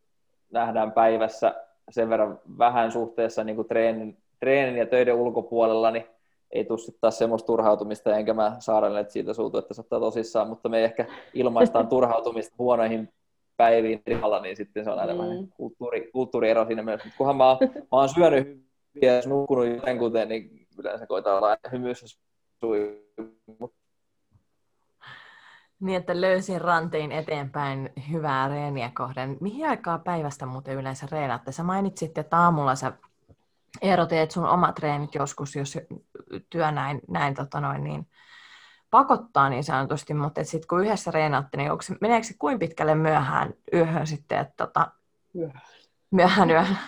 nähdään päivässä sen verran vähän suhteessa niin kuin treenin, treenin ja töiden ulkopuolella, niin ei tule sitten taas semmoista turhautumista, enkä mä Saarelle että siitä suutu, että se ottaa tosissaan, mutta me ehkä ilmaistaan [LAUGHS] turhautumista huonoihin päiviin rihalla, niin sitten se on aina mm. vähän kulttuuri, kulttuuriero siinä mielessä. Mutta kunhan mä, oon, [LAUGHS] mä oon syönyt hyviä ja nukkunut jotenkuten, niin yleensä koetaan olla hymyssä sui. Niin, että löysin ranteen eteenpäin hyvää reeniä kohden. Mihin aikaa päivästä muuten yleensä reenaatte? Sä mainitsit, että aamulla sä Eero, teet sun omat treenit joskus, jos työ näin, näin tota noin, niin pakottaa niin sanotusti, mutta sitten kun yhdessä reenaatte, niin onko, meneekö se kuin pitkälle myöhään yöhön sitten, että tota, myöhään. myöhään yöhön?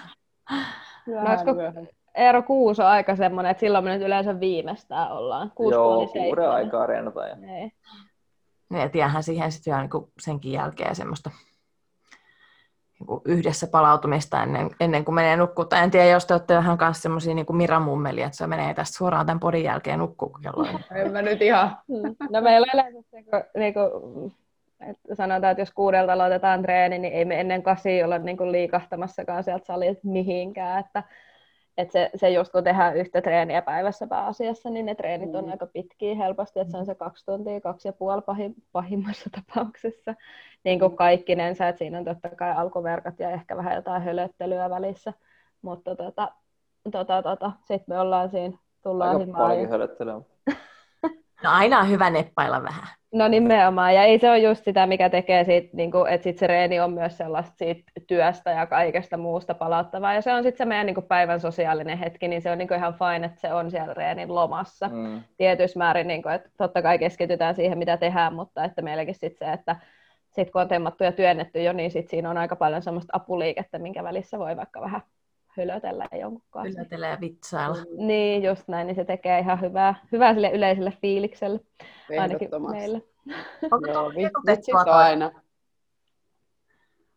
Myöhään, no, myöhään. Eero kuusi on aika semmoinen, että silloin me nyt yleensä viimeistään ollaan. Kuusi Joo, kuuden aikaa reenataan. Ja... Niin. Niin, ja siihen sitten vielä niin senkin jälkeen semmoista yhdessä palautumista ennen, ennen kuin menee nukkua. Tai en tiedä, jos te olette vähän kanssa semmoisia niin miramummelia, että se menee tästä suoraan tämän podin jälkeen nukkuu kelloin. [LAUGHS] en mä nyt ihan. No meillä on yleensä se, kun, niin kuin, että sanotaan, että jos kuudelta aloitetaan treeni, niin ei me ennen kasi olla niin kuin liikahtamassakaan sieltä salilta mihinkään. Että että se, se just kun tehdään yhtä treeniä päivässä pääasiassa, niin ne treenit on mm. aika pitkiä helposti, että se on se kaksi tuntia, kaksi ja puoli pahim, pahimmassa [LAUGHS] tapauksessa, niin kuin mm. kaikkinensa, että siinä on totta kai alkuverkat ja ehkä vähän jotain hölöttelyä välissä, mutta tota, tota, tota, sitten me ollaan siinä, tullaan Aika hölöttelyä. No aina on hyvä neppailla vähän. No nimenomaan, ja ei se ole just sitä, mikä tekee siitä, niin kuin, että sit se reeni on myös sellaista siitä työstä ja kaikesta muusta palauttavaa, ja se on sitten se meidän niin kuin päivän sosiaalinen hetki, niin se on niin kuin ihan fine, että se on siellä reenin lomassa mm. tietyssä määrin, niin kuin, että totta kai keskitytään siihen, mitä tehdään, mutta että meilläkin sitten se, että sit kun on temmattu ja työnnetty jo, niin sit siinä on aika paljon semmoista apuliikettä, minkä välissä voi vaikka vähän hölötellä jonkun kanssa. Hölötellä ja vitsailla. Niin, just näin, niin se tekee ihan hyvää, hyvää sille yleiselle fiilikselle, ainakin meille. Onko tullut jekutettua aina?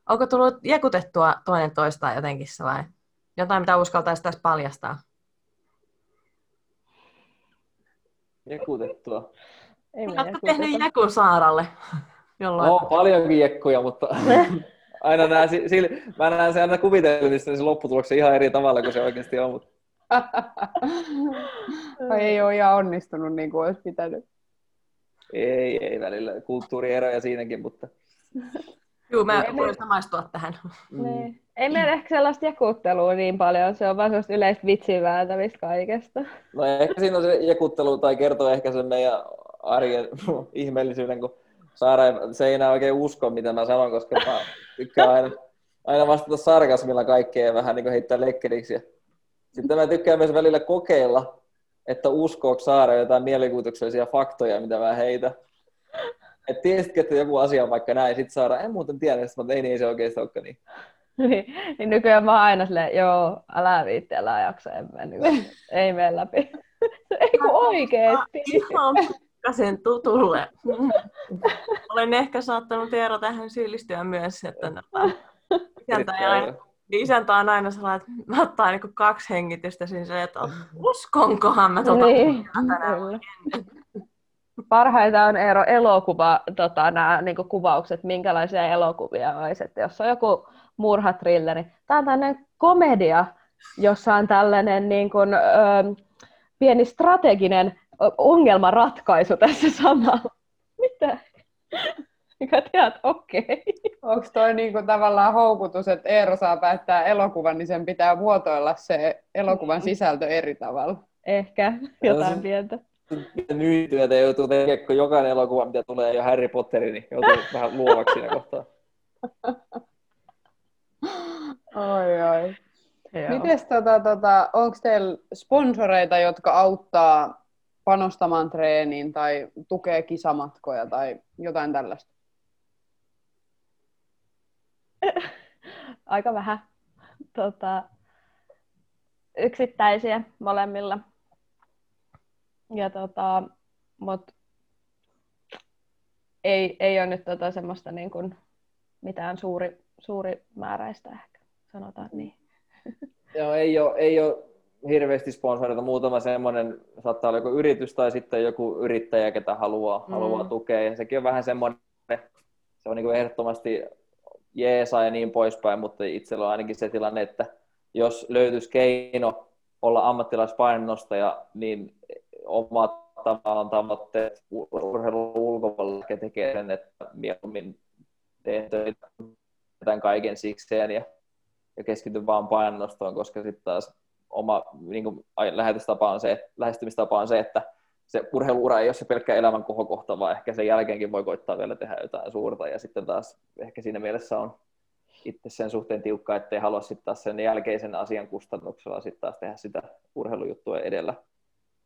Onko tullut jekutettua toinen toista jotenkin vai jotain, mitä uskaltaisi tässä paljastaa? Jekutettua. Ei Oletko tehnyt jekun Saaralle? [LAUGHS] Jollain... No, paljonkin jekkuja, mutta [LAUGHS] aina näen, sille, mä näen sen aina kuvitelmissa, niin se lopputuloksen ihan eri tavalla kuin se oikeasti on. Mutta... [LAUGHS] ei ole ihan onnistunut niin kuin olisi pitänyt. Ei, ei välillä. Kulttuurieroja siinäkin, mutta... [LAUGHS] Joo, mä voin samaistua tähän. Mm. Ei meillä ehkä sellaista jakuttelua niin paljon, se on vaan sellaista yleistä vitsin vääntämistä kaikesta. No ehkä siinä on se jakuttelu, tai kertoo ehkä sen meidän arjen ihmeellisyyden, kun Saara se ei enää oikein usko, mitä mä sanon, koska mä tykkään aina, aina vastata sarkasmilla kaikkea ja vähän niin kuin heittää lekkeriksi. Sitten mä tykkään myös välillä kokeilla, että uskooko Saara jotain mielikuvituksellisia faktoja, mitä mä heitä. Et tiesitkö, että joku asia on vaikka näin, sit Saara, en muuten tiedä, mutta ei niin se oikeasti olekaan niin. niin, niin nykyään mä oon aina silleen, joo, älä viitti, älä jaksa, en, niin, ei mene läpi. [LAUGHS] ei kun oikeesti. Pikkasen tutulle. [LAUGHS] Olen ehkä saattanut Eero tähän syyllistyä myös, että tota, isäntä, aina, isäntä on aina sellainen, että mä ottaa niin kaksi hengitystä siinä, että uskonkohan mä tota Niin. Parhaita on Eero elokuva, tota, nämä niin kuvaukset, minkälaisia elokuvia olisi. Että jos on joku murhatrilleri, tämä on tällainen komedia, jossa on tällainen niin kuin, ö, pieni strateginen ongelmanratkaisu tässä samalla. [LAUGHS] Mitä? Mikä tiedät, okei. Onko toi niinku tavallaan houkutus, että Eero saa päättää elokuvan, niin sen pitää muotoilla se elokuvan sisältö eri tavalla? Ehkä jotain pientä. Nyytyötä joutuu tekemään, kun jokainen elokuva, mitä tulee jo Harry Potteri, niin joutuu [LAUGHS] vähän luovaksi siinä kohtaa. Oi, oi. Mites tota, tota, onko teillä sponsoreita, jotka auttaa panostamaan treeniin tai tukee kisamatkoja tai jotain tällaista? Aika vähän. Tota, yksittäisiä molemmilla. Ja tota, mut ei, ei ole nyt tota semmoista niin kuin mitään suuri, suuri määräistä ehkä, sanotaan niin. Joo, ei ole, ei ole hirveästi sponsoreita, muutama semmoinen, saattaa olla joku yritys tai sitten joku yrittäjä, ketä haluaa, mm. haluaa tukea. Ja sekin on vähän semmoinen, se on niin kuin ehdottomasti jeesa ja niin poispäin, mutta itsellä on ainakin se tilanne, että jos löytyisi keino olla ammattilaispainonnostaja, niin omat tavallaan tavoitteet urheilun ulkopuolella tekee sen, että mieluummin teen töitä tämän kaiken sikseen ja, ja keskityn vaan painonnostoon, koska sitten taas oma niin kuin, lähetystapa on se, lähestymistapa on se, että se urheiluura ei ole se pelkkä elämän kohokohta, vaan ehkä sen jälkeenkin voi koittaa vielä tehdä jotain suurta. Ja sitten taas ehkä siinä mielessä on itse sen suhteen tiukka, ettei halua sitten taas sen jälkeisen asian kustannuksella sitten taas tehdä sitä urheilujuttua edellä.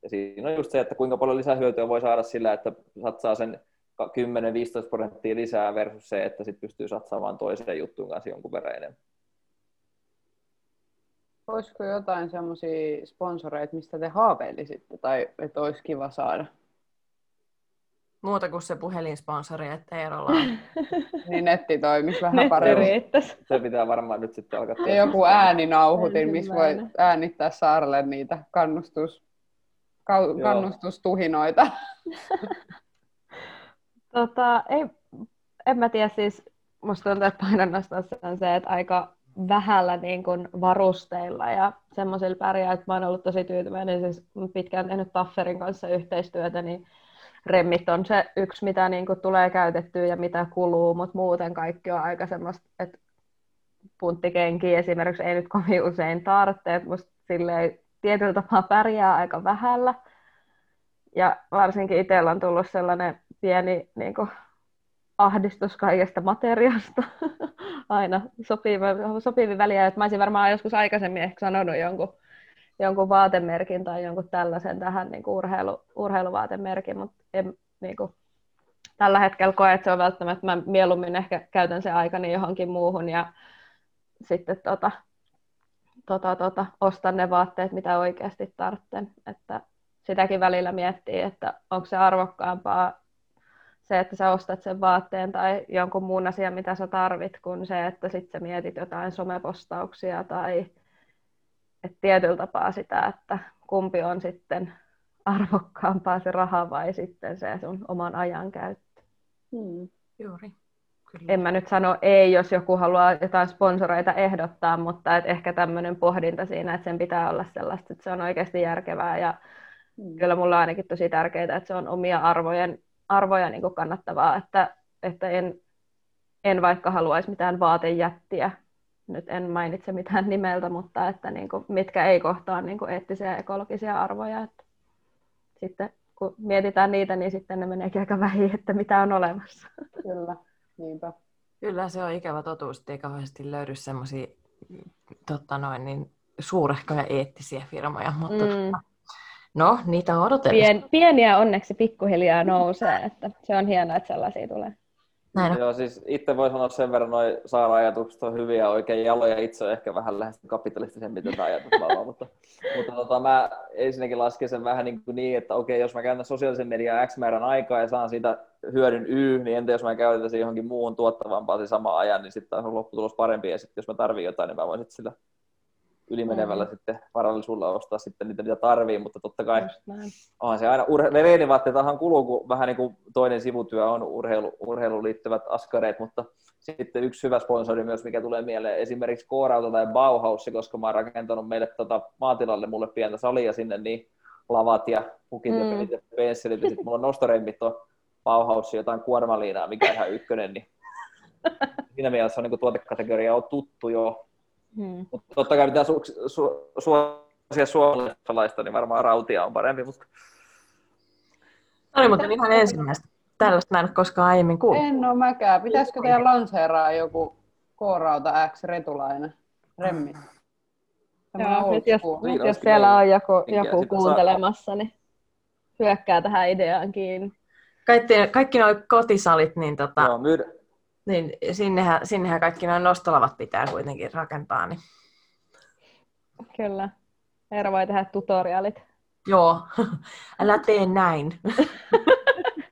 Ja siinä on just se, että kuinka paljon lisähyötyä voi saada sillä, että satsaa sen 10-15 prosenttia lisää versus se, että sitten pystyy satsaamaan toiseen juttuun kanssa jonkun verran enemmän. Olisiko jotain semmoisia sponsoreita, mistä te haaveilisitte tai että olisi kiva saada? Muuta kuin se puhelinsponsori, että Eerolla on. [LAUGHS] niin netti toimisi vähän Netti paremmin. Se pitää varmaan nyt sitten alkaa. Ja joku ääninauhutin, missä voi äänittää Saarelle niitä kannustus, kau, kannustustuhinoita. Tota, ei, en mä tiedä, siis musta tuntuu, että painonnostossa on se, että aika vähällä niin kuin varusteilla ja semmoisilla pärjää, että mä oon ollut tosi tyytyväinen, siis pitkään tehnyt Tafferin kanssa yhteistyötä, niin remmit on se yksi, mitä niin kuin tulee käytettyä ja mitä kuluu, mutta muuten kaikki on aika semmoista, että punttikenkiä esimerkiksi ei nyt kovin usein tarvitse, että musta silleen tietyllä tapaa pärjää aika vähällä. Ja varsinkin itsellä on tullut sellainen pieni niin kuin, ahdistus kaikesta materiaasta [LAUGHS] aina sopiva, sopivin väliä. Että mä olisin varmaan joskus aikaisemmin ehkä sanonut jonkun, jonkun vaatemerkin tai jonkun tällaisen tähän niin kuin urheilu, urheiluvaatemerkin, mutta en, niin kuin, tällä hetkellä koe, että se on välttämättä, mä mieluummin ehkä käytän sen aikani johonkin muuhun ja sitten tota, tota, tota, ostan ne vaatteet, mitä oikeasti tarvitsen. Että sitäkin välillä miettii, että onko se arvokkaampaa se, että sä ostat sen vaatteen tai jonkun muun asian, mitä sä tarvit, kuin se, että sitten sä mietit jotain somepostauksia tai et tietyllä tapaa sitä, että kumpi on sitten arvokkaampaa se raha vai sitten se sun oman ajan käyttö. Hmm. Juuri. Kyllä. En mä nyt sano ei, jos joku haluaa jotain sponsoreita ehdottaa, mutta et ehkä tämmöinen pohdinta siinä, että sen pitää olla sellaista, että se on oikeasti järkevää ja Hmm. kyllä mulla on ainakin tosi tärkeää, että se on omia arvojen, arvoja niin kuin kannattavaa, että, että en, en vaikka haluaisi mitään vaatejättiä, nyt en mainitse mitään nimeltä, mutta että niin kuin, mitkä ei kohtaa niin kuin eettisiä ja ekologisia arvoja. Että sitten kun mietitään niitä, niin sitten ne meneekin aika vähin, että mitä on olemassa. Kyllä, niinpä. Kyllä se on ikävä totuus, että ei kauheasti löydy semmoisia totta noin, niin suurehkoja eettisiä firmoja, mutta Mm. mm. No, niitä on odoteltu. Pien, pieniä onneksi pikkuhiljaa nousee, että se on hienoa, että sellaisia tulee. Näin on. Joo, siis itse voi sanoa sen verran, noin saara-ajatukset on hyviä, oikein jaloja itse on ehkä vähän lähes kapitalistisempi tätä ajatusmaailmaa, mutta, mutta tota, mä ensinnäkin lasken sen vähän niin, kuin niin että okei, jos mä käytän sosiaalisen median X määrän aikaa ja saan siitä hyödyn Y, niin entä jos mä käytän sen johonkin muuhun tuottavampaan samaan ajan, niin sitten on lopputulos parempi, ja sitten jos mä tarvitsen jotain, niin mä voin sitten sillä ylimenevällä mm. sitten varallisuudella ostaa sitten niitä, mitä tarvii, mutta totta kai on se aina, urhe- ne reenivaatteetahan kuluu, kun vähän niin kuin toinen sivutyö on urheilu, urheiluun liittyvät askareet, mutta sitten yksi hyvä sponsori myös, mikä tulee mieleen, esimerkiksi Koorauta tai Bauhaus, koska mä oon rakentanut meille tota maatilalle mulle pientä salia sinne, niin lavat ja pukit mm. ja pelit ja pensselit, ja sitten mulla on nostoremmit on Bauhaus jotain kuormaliinaa, mikä on ihan ykkönen, niin [LAUGHS] siinä mielessä on niin kuin tuotekategoria on tuttu jo, Hmm. Mutta totta kai pitää su- su- suosia suomalaista, niin varmaan rautia on parempi. Mutta... Tämä oli muuten ihan ensimmäistä. Tällaista mä en ole koskaan aiemmin kuullut. En ole mäkään. Pitäisikö teidän lanseeraa joku K-rauta X retulainen remmi? Joo, nyt jos, nyt jos siellä on joku, joku kuuntelemassa, niin hyökkää tähän ideaan kiinni. Kaikki, kaikki nuo kotisalit, niin tota, Joo, myydä, niin sinnehän, sinnehän kaikki noin nostolavat pitää kuitenkin rakentaa. Niin. Kyllä. Eero voi tehdä tutorialit. Joo, [LAUGHS] älä tee näin. [LAUGHS]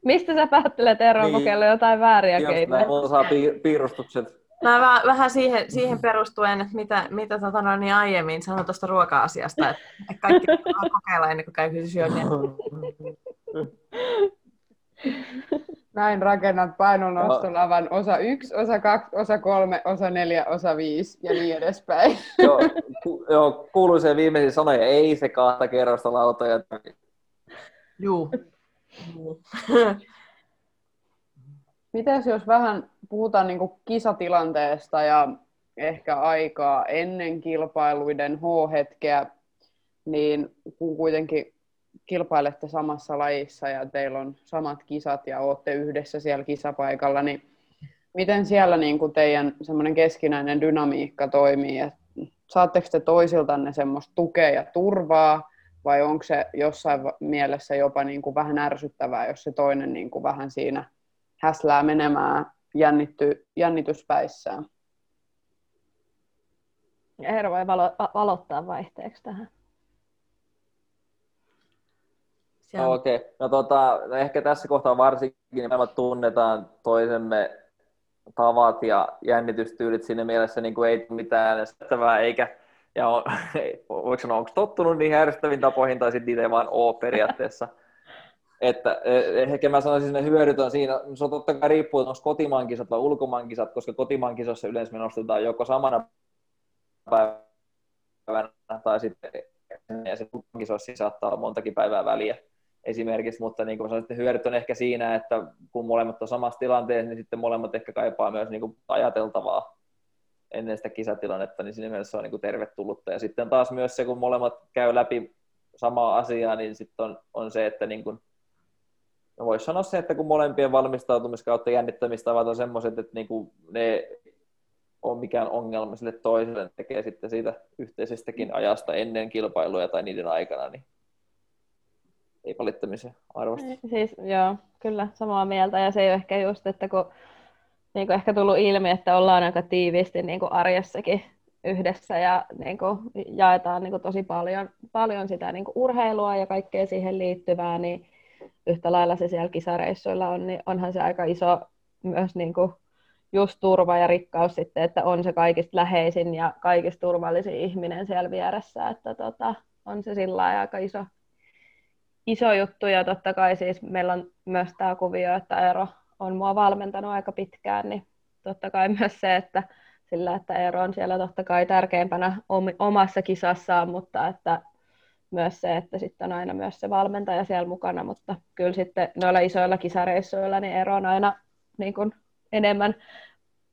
Mistä sä päättelet Eero, niin. kokeilla jotain vääriä keinoja? Jos saa piirustukset. Mä vähän, vähän siihen, siihen perustuen, että mitä, mitä tota no, niin aiemmin sanoin tuosta ruoka-asiasta, että kaikki kokeilla ennen kuin käy syömään. [LAUGHS] Näin rakennat painonnostolavan osa 1, osa 2, osa 3, osa 4, osa 5 ja niin edespäin. [LAUGHS] joo, ku, joo, kuuluiseen viimeisiin sanoja, ei se kahta kerrosta lautoja. Juu. [LAUGHS] Mites jos vähän puhutaan niin kisatilanteesta ja ehkä aikaa ennen kilpailuiden H-hetkeä, niin kun kuitenkin kilpailette samassa lajissa ja teillä on samat kisat ja olette yhdessä siellä kisapaikalla, niin miten siellä niin kuin teidän semmoinen keskinäinen dynamiikka toimii? Et saatteko te toisiltanne semmoista tukea ja turvaa vai onko se jossain mielessä jopa niin kuin vähän ärsyttävää, jos se toinen niin kuin vähän siinä häslää menemään jännitty, jännityspäissään? Eero voi valo, valottaa vaihteeksi tähän. Okei, okay. no tota, no ehkä tässä kohtaa varsinkin niin me tunnetaan toisemme tavat ja jännitystyylit siinä mielessä niin kuin ei mitään äänestävää eikä ja on, [LAUGHS] voiko sanoa, onko tottunut niin ärsyttäviin tapoihin tai sitten niitä ei vaan ole periaatteessa. [LAUGHS] että e, ehkä mä sanoisin, että ne hyödyt on siinä, se on totta kai riippuu, että onko kotimaan kisat vai ulkomaan kisat, koska kotimaan kisossa yleensä me nostetaan joko samana päivänä tai sitten ja se kisoissa saattaa olla montakin päivää väliä esimerkiksi, mutta niin kuin sanoin, hyödyt on ehkä siinä, että kun molemmat on samassa tilanteessa, niin sitten molemmat ehkä kaipaa myös niin kuin ajateltavaa ennen sitä kisatilannetta, niin siinä mielessä se on niin kuin tervetullutta. Ja sitten taas myös se, kun molemmat käy läpi samaa asiaa, niin sitten on, on se, että niin kuin, no voisi sanoa se, että kun molempien valmistautumiskautta jännittämistavat on semmoiset, että niin kuin ne on mikään ongelma sille toiselle, tekee sitten siitä yhteisestäkin ajasta ennen kilpailuja tai niiden aikana, niin ei valittamisen arvosta. Siis, joo, kyllä samaa mieltä. Ja se ei ole ehkä just, että kun niin kuin ehkä tullut ilmi, että ollaan aika tiiviisti niin kuin arjessakin yhdessä ja niin kuin jaetaan niin kuin tosi paljon, paljon sitä niin kuin urheilua ja kaikkea siihen liittyvää, niin yhtä lailla se siellä kisareissuilla on, niin onhan se aika iso myös niin kuin just turva ja rikkaus sitten, että on se kaikista läheisin ja kaikista turvallisin ihminen siellä vieressä, että tota, on se sillä aika iso, iso juttu ja totta kai siis meillä on myös tämä kuvio, että Eero on mua valmentanut aika pitkään, niin totta kai myös se, että sillä, että Eero on siellä totta kai tärkeimpänä omassa kisassaan, mutta että myös se, että sitten on aina myös se valmentaja siellä mukana, mutta kyllä sitten noilla isoilla kisareissuilla niin Eero on aina niin kuin enemmän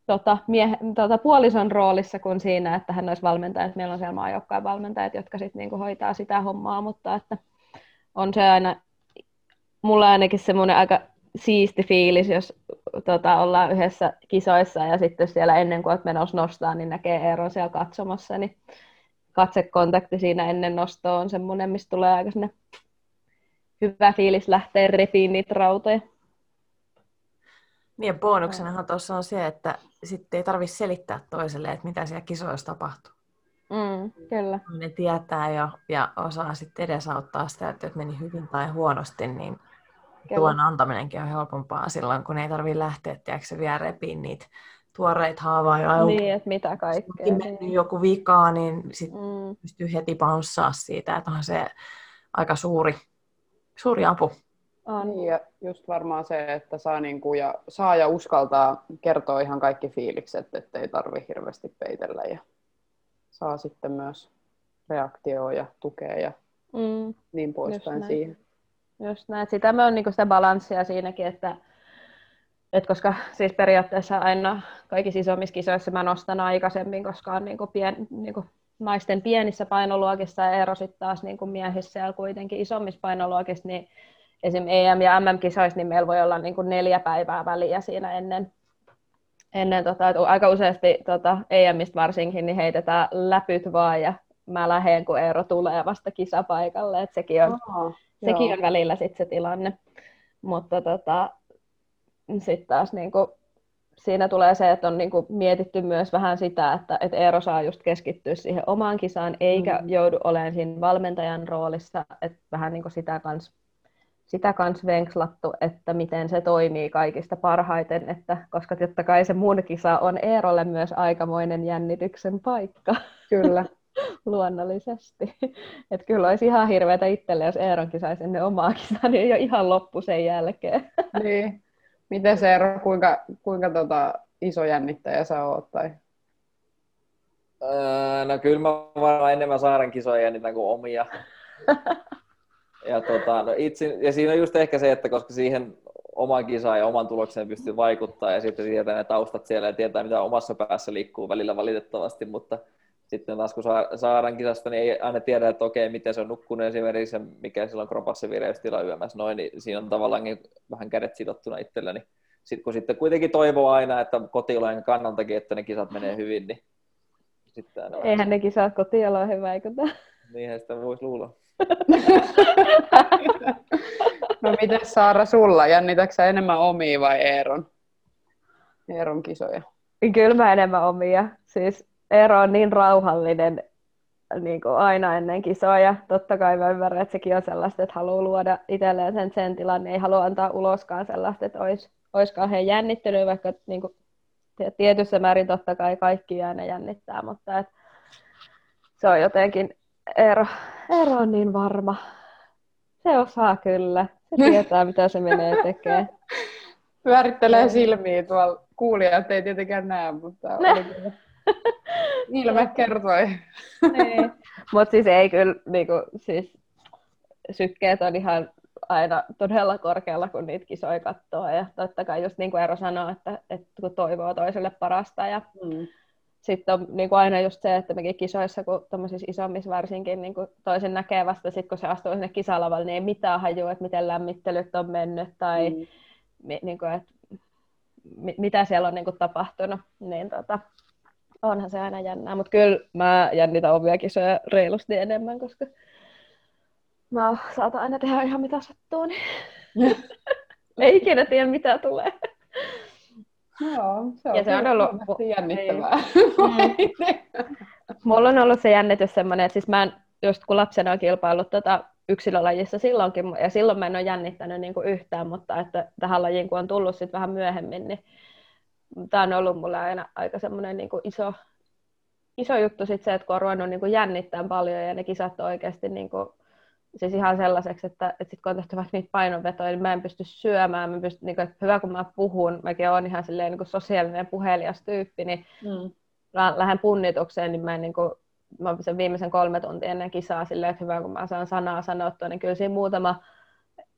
tota, miehe, tota, puolison roolissa kuin siinä, että hän olisi valmentaja. Meillä on siellä maajoukkojen valmentajat, jotka sitten niin hoitaa sitä hommaa, mutta että on se aina, mulla ainakin semmoinen aika siisti fiilis, jos tota, ollaan yhdessä kisoissa ja sitten siellä ennen kuin olet menossa nostaa, niin näkee Eero siellä katsomassa, niin katsekontakti siinä ennen nostoa on semmoinen, mistä tulee aika hyvä fiilis lähteä repiin niitä rautoja. Niin ja bonuksenahan tuossa on se, että sitten ei tarvitse selittää toiselle, että mitä siellä kisoissa tapahtuu. Mm, kyllä. Ne tietää jo ja osaa sitten edesauttaa sitä, että jos meni hyvin tai huonosti, niin Kyllä. tuon antaminenkin on helpompaa silloin, kun ei tarvitse lähteä, tiedätkö, vielä repiin niitä tuoreita haavoja auki. Niin, että mitä kaikkea. Kun niin. joku vikaa, niin sit mm. pystyy heti paunssaa siitä, että on se aika suuri, suuri apu. On. Niin, ja just varmaan se, että saa, niin kuin, ja, saa ja uskaltaa kertoa ihan kaikki fiilikset, ettei tarvi hirveästi peitellä ja saa sitten myös reaktioa ja tukea ja mm. niin poispäin siihen. Just näin. Sitä me on niin sitä balanssia siinäkin, että, että koska siis periaatteessa aina kaikissa isommissa kisoissa mä nostan aikaisemmin, koska on niin pien, niin naisten pienissä painoluokissa ja ero sitten taas niin miehissä ja kuitenkin isommissa painoluokissa, niin esim. EM- ja MM-kisoissa, niin meillä voi olla niin kuin neljä päivää väliä siinä ennen, ennen tota, että aika useasti tota, EMistä varsinkin niin heitetään läpyt vaan ja mä lähden, kun Eero tulee vasta kisapaikalle, että sekin on, Aha, sekin on välillä sit se tilanne. Mutta tota, sitten taas niin kuin, siinä tulee se, että on niin kuin, mietitty myös vähän sitä, että, että Eero saa just keskittyä siihen omaan kisaan, eikä mm. joudu olemaan siinä valmentajan roolissa, että vähän niin kuin sitä kanssa sitä kans venkslattu, että miten se toimii kaikista parhaiten, että, koska totta kai se mun kisa on Eerolle myös aikamoinen jännityksen paikka. Kyllä. [LAUGHS] Luonnollisesti. Että kyllä olisi ihan hirveätä itselle, jos Eeron kisaisi ennen omaa kisaa, niin ei ole ihan loppu sen jälkeen. [LAUGHS] Niin. Miten se Eero, kuinka, kuinka tota iso jännittäjä sä oot? Tai? Öö, no kyllä mä varmaan enemmän saaren kisoja jännitän kuin omia. [LAUGHS] Ja, tota, no itse, ja siinä on just ehkä se, että koska siihen oman kisaan ja oman tulokseen pystyy vaikuttaa ja sitten tietää ne taustat siellä ja tietää, mitä omassa päässä liikkuu välillä valitettavasti, mutta sitten taas kun saadaan kisasta, niin ei aina tiedä, että okei, miten se on nukkunut esimerkiksi, mikä sillä on kropassa vireystila yömässä noin, niin siinä on tavallaan vähän kädet sidottuna itselläni. Sitten kun sitten kuitenkin toivoo aina, että kotiolojen kannaltakin, että ne kisat menee hyvin, niin sitten aina Eihän ne kisat kotioloihin vaikuta. Niinhän sitä voisi luulla. [LAUGHS] no miten Saara sulla? Jännitäksä enemmän omia vai Eeron? Eeron kisoja. Kyllä mä enemmän omia. Siis Eero on niin rauhallinen niin kuin aina ennen kisoja. Totta kai mä ymmärrän, että sekin on sellaista, että haluaa luoda itselleen sen sen tilan, ei halua antaa uloskaan sellaista, että olisi, olisi kauhean jännittynyt, vaikka niin kuin, tietyssä määrin totta kai kaikki aina jännittää, mutta et, se on jotenkin Eero, Eero on niin varma. Se osaa kyllä. Se tietää, [LAUGHS] mitä se menee tekemään. Pyörittelee silmiä tuolla. Kuulijat ei tietenkään näe, mutta ilme kertoi. niin. Mutta siis ei kyllä, niinku, siis sykkeet on ihan aina todella korkealla, kun niitä kisoja katsoo. Ja totta kai just niin kuin Eero sanoi, että, että kun toivoo toiselle parasta ja mm sitten on niin kuin aina just se, että mekin kisoissa, kun isommissa varsinkin niin kuin toisen näkee vasta, sit kun se astuu sinne kisalavalle, niin ei mitään hajua, että miten lämmittelyt on mennyt tai mm. mi, niin kuin, että mi, mitä siellä on niin kuin tapahtunut. Niin tota, onhan se aina jännää, mutta kyllä mä jännitän omia kisoja reilusti enemmän, koska mä saatan aina tehdä ihan mitä sattuu, niin [LAUGHS] [LAUGHS] ei ikinä tiedä mitä tulee. Joo, se on, ja se on ollut jännittävää. [LAUGHS] Mm. Mulla on ollut se jännitys semmoinen, että siis mä en, just kun lapsena on kilpaillut tota yksilölajissa silloinkin, ja silloin mä en ole jännittänyt niin kuin yhtään, mutta että tähän lajiin kun on tullut sit vähän myöhemmin, niin tämä on ollut mulle aina aika semmoinen niin iso, iso juttu sit se, että kun on ruvennut niin kuin jännittämään paljon ja ne kisat on oikeasti niin kuin siis ihan sellaiseksi, että, että sit kun on tehty vaikka niitä painonvetoja, niin mä en pysty syömään, mä pystyn, niin kuin, että hyvä kun mä puhun, mäkin olen ihan silleen, niin kuin sosiaalinen puhelias tyyppi, niin mm. lähden punnitukseen, niin mä en niin kuin, mä sen viimeisen kolme tuntia ennen kisaa silleen, että hyvä kun mä saan sanaa sanottua, niin kyllä siinä muutama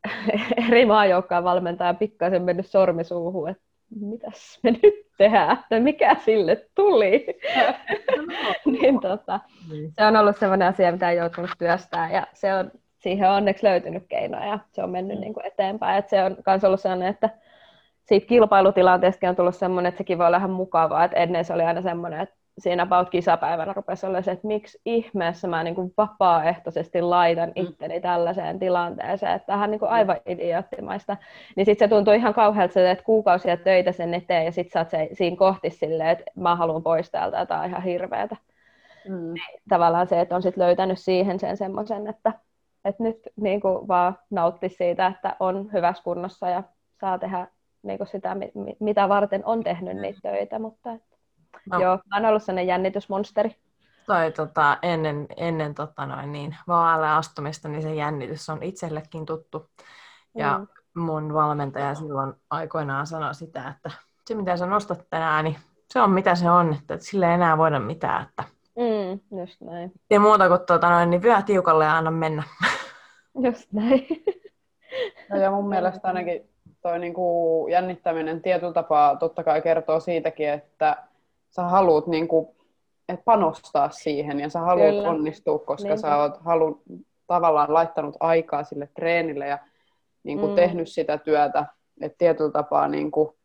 [LAUGHS] eri maajoukkaan valmentaja pikkasen mennyt sormisuuhun, että mitäs me nyt tehdään, että mikä sille tuli. [LAUGHS] [LAUGHS] niin, tota, niin. Se on ollut sellainen asia, mitä on joutunut työstää ja se on siihen on onneksi löytynyt keinoja ja se on mennyt mm. niin kuin eteenpäin. Et se on myös ollut sellainen, että siitä kilpailutilanteesta on tullut sellainen, että sekin voi olla ihan mukavaa, että ennen se oli aina semmoinen, että siinä about kisapäivänä rupesi olla se, että miksi ihmeessä mä niin kuin vapaaehtoisesti laitan mm. itteni tällaiseen tilanteeseen, että tähän niin kuin aivan idioottimaista. Niin sitten se tuntui ihan kauhealta, että kuukausia töitä sen eteen ja sitten sä oot se, siinä kohti silleen, että mä haluan pois täältä, tämä on ihan hirveätä. Mm. Niin, tavallaan se, että on sitten löytänyt siihen sen semmoisen, että, että nyt niin kuin vaan nautti siitä, että on hyvässä kunnossa ja saa tehdä niin kuin sitä, mitä varten on tehnyt niitä töitä, mutta että, no. joo, mä oon ollut sellainen jännitysmonsteri. Toi, tota, ennen, ennen tota noin, niin, vaalle astumista, niin se jännitys on itsellekin tuttu. Ja mm. mun valmentaja silloin aikoinaan sanoi sitä, että se mitä sä nostat tänään, niin se on mitä se on, että sille ei enää voida mitään. Että mm, just näin. Ja muuta kuin tota noin, niin vyö tiukalle ja anna mennä. [LAUGHS] Just näin. No ja mun mielestä ainakin toi niinku jännittäminen tietyllä tapaa totta kai kertoo siitäkin, että sä haluat niinku, et panostaa siihen ja sä haluat Kyllä. onnistua, koska Niinpä. sä oot halu, tavallaan laittanut aikaa sille treenille ja niinku mm. tehnyt sitä työtä, että tietyllä tapaa niinku,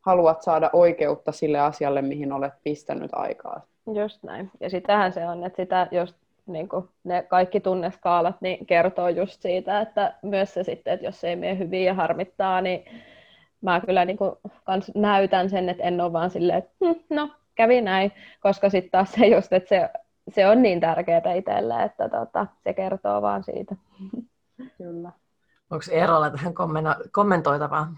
haluat saada oikeutta sille asialle, mihin olet pistänyt aikaa. Just näin. Ja sitähän se on, että sitä just niin kuin ne kaikki tunneskaalat niin kertoo just siitä, että myös se sitten, että jos ei mene hyvin ja harmittaa, niin mä kyllä niin kuin kans näytän sen, että en ole vaan silleen, että hm, no kävi näin, koska sitten taas se just, että se, se on niin tärkeää itselle, että tota, se kertoo vaan siitä. Kyllä. Onko Eerolla tähän kommentoitavaa?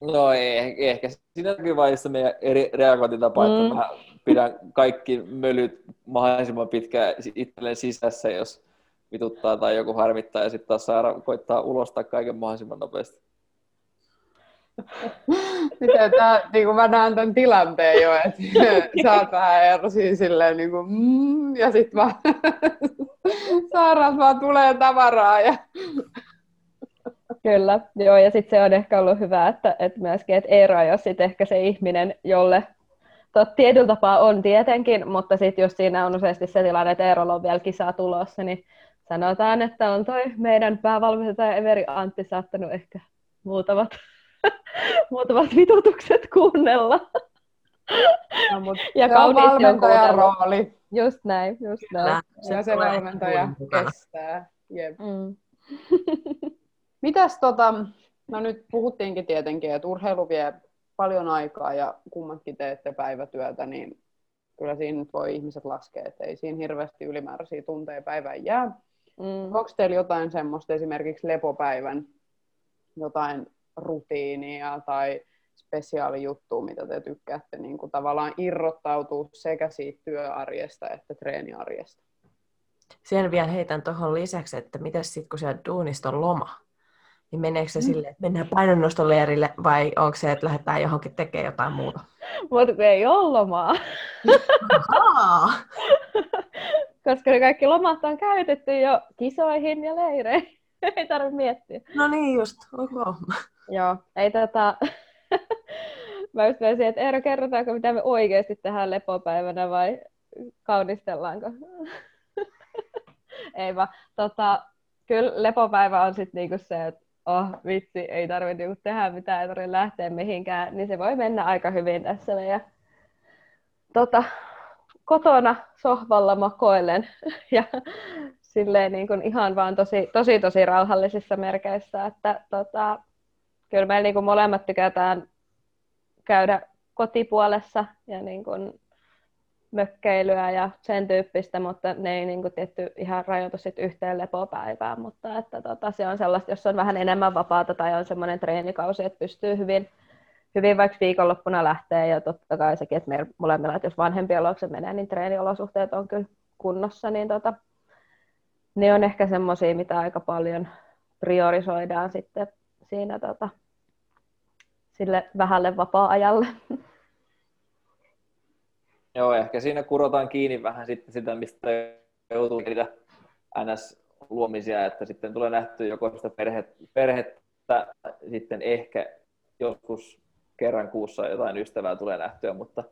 No ei, ehkä siinä näkyy vaiheessa meidän eri reagointitapa, mm. että mä pidän kaikki mölyt mahdollisimman pitkään itselleen sisässä, jos vituttaa tai joku harmittaa, ja sitten taas saada koittaa ulostaa kaiken mahdollisimman nopeasti. Miten tää, niin kuin mä näen tämän tilanteen jo, että [LAUGHS] sä oot vähän erosi silleen niin kuin, mm, ja sitten vaan [LAUGHS] sairaat vaan tulee tavaraa ja [LAUGHS] Kyllä, joo, ja sitten se on ehkä ollut hyvä, että, että myöskin, että Eero jos sitten ehkä se ihminen, jolle tot, tietyllä tapaa on tietenkin, mutta sitten jos siinä on useasti se tilanne, että Eerolla on vielä kisaa tulossa, niin sanotaan, että on toi meidän päävalmentaja Everi Antti saattanut ehkä muutamat, [LAUGHS] muutamat vitutukset kuunnella. No, mutta ja se on valmentajan rooli. Just näin, just näin. Ja se valmentaja kestää. Jep. Mm. Mitäs tota, no nyt puhuttiinkin tietenkin, että urheilu vie paljon aikaa ja kummatkin teette päivätyötä, niin kyllä siinä nyt voi ihmiset laskea, että ei siinä hirveästi ylimääräisiä tunteja päivään jää. Mm. Onko teillä jotain semmoista esimerkiksi lepopäivän jotain rutiinia tai spesiaalijuttua, mitä te tykkäätte niin kuin tavallaan irrottautua sekä siitä työarjesta että treeniarjesta? Sen vielä heitän tuohon lisäksi, että mitä sitten kun siellä duunista on loma, niin meneekö se mm. silleen, että mennään painonnostoleerille vai onko se, että lähdetään johonkin tekemään jotain muuta? Mutta ei ole lomaa. [LAUGHS] Koska ne kaikki lomat on käytetty jo kisoihin ja leireihin. [LAUGHS] ei tarvitse miettiä. No niin just, okay. Joo, ei tätä... [LAUGHS] Mä just väisin, että Eero, kerrotaanko mitä me oikeasti tehdään lepopäivänä vai kaunistellaanko? ei vaan, tota, kyllä lepopäivä on sitten niinku se, että oh vitsi, ei tarvitse niinku tehdä mitään, ei tarvitse lähteä mihinkään, niin se voi mennä aika hyvin tässä meidän tota, kotona sohvalla makoillen [LAUGHS] ja silleen niin ihan vaan tosi, tosi, tosi rauhallisissa merkeissä, että tota, kyllä meillä niin molemmat tykätään käydä kotipuolessa ja niin kuin mökkeilyä ja sen tyyppistä, mutta ne ei niin kuin, tietty ihan rajoitu sit yhteen lepopäivään, mutta että, tota, se on sellaista, jos on vähän enemmän vapaata tai on semmoinen treenikausi, että pystyy hyvin, hyvin vaikka viikonloppuna lähtee ja totta kai sekin, että meillä molemmilla, että jos vanhempien luokse menee, niin treeniolosuhteet on kyllä kunnossa, niin tota, ne on ehkä semmoisia, mitä aika paljon priorisoidaan sitten siinä tota, sille vähälle vapaa-ajalle. [LAUGHS] Joo, ehkä siinä kurotaan kiinni vähän sitten sitä, mistä joutuu niitä NS-luomisia, että sitten tulee nähty joko sitä perhettä, perhettä sitten ehkä joskus kerran kuussa jotain ystävää tulee nähtyä, mutta,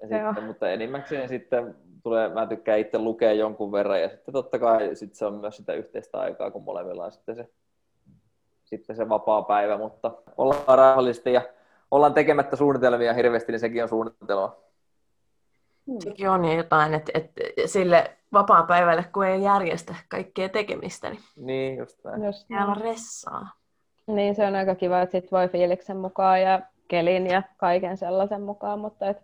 sitten, mutta enimmäkseen sitten tulee, mä tykkään itse lukea jonkun verran ja sitten totta kai sitten se on myös sitä yhteistä aikaa, kun molemmilla on sitten se, sitten se vapaa päivä, mutta ollaan rauhallisesti ja ollaan tekemättä suunnitelmia hirveästi, niin sekin on suunnitelma. Hmm. Sekin on jotain, että, että sille vapaa-päivälle, kun ei järjestä kaikkea tekemistä, niin, niin just näin. Just näin. ressaa. Niin, se on aika kiva, että sit voi fiiliksen mukaan ja kelin ja kaiken sellaisen mukaan, mutta et,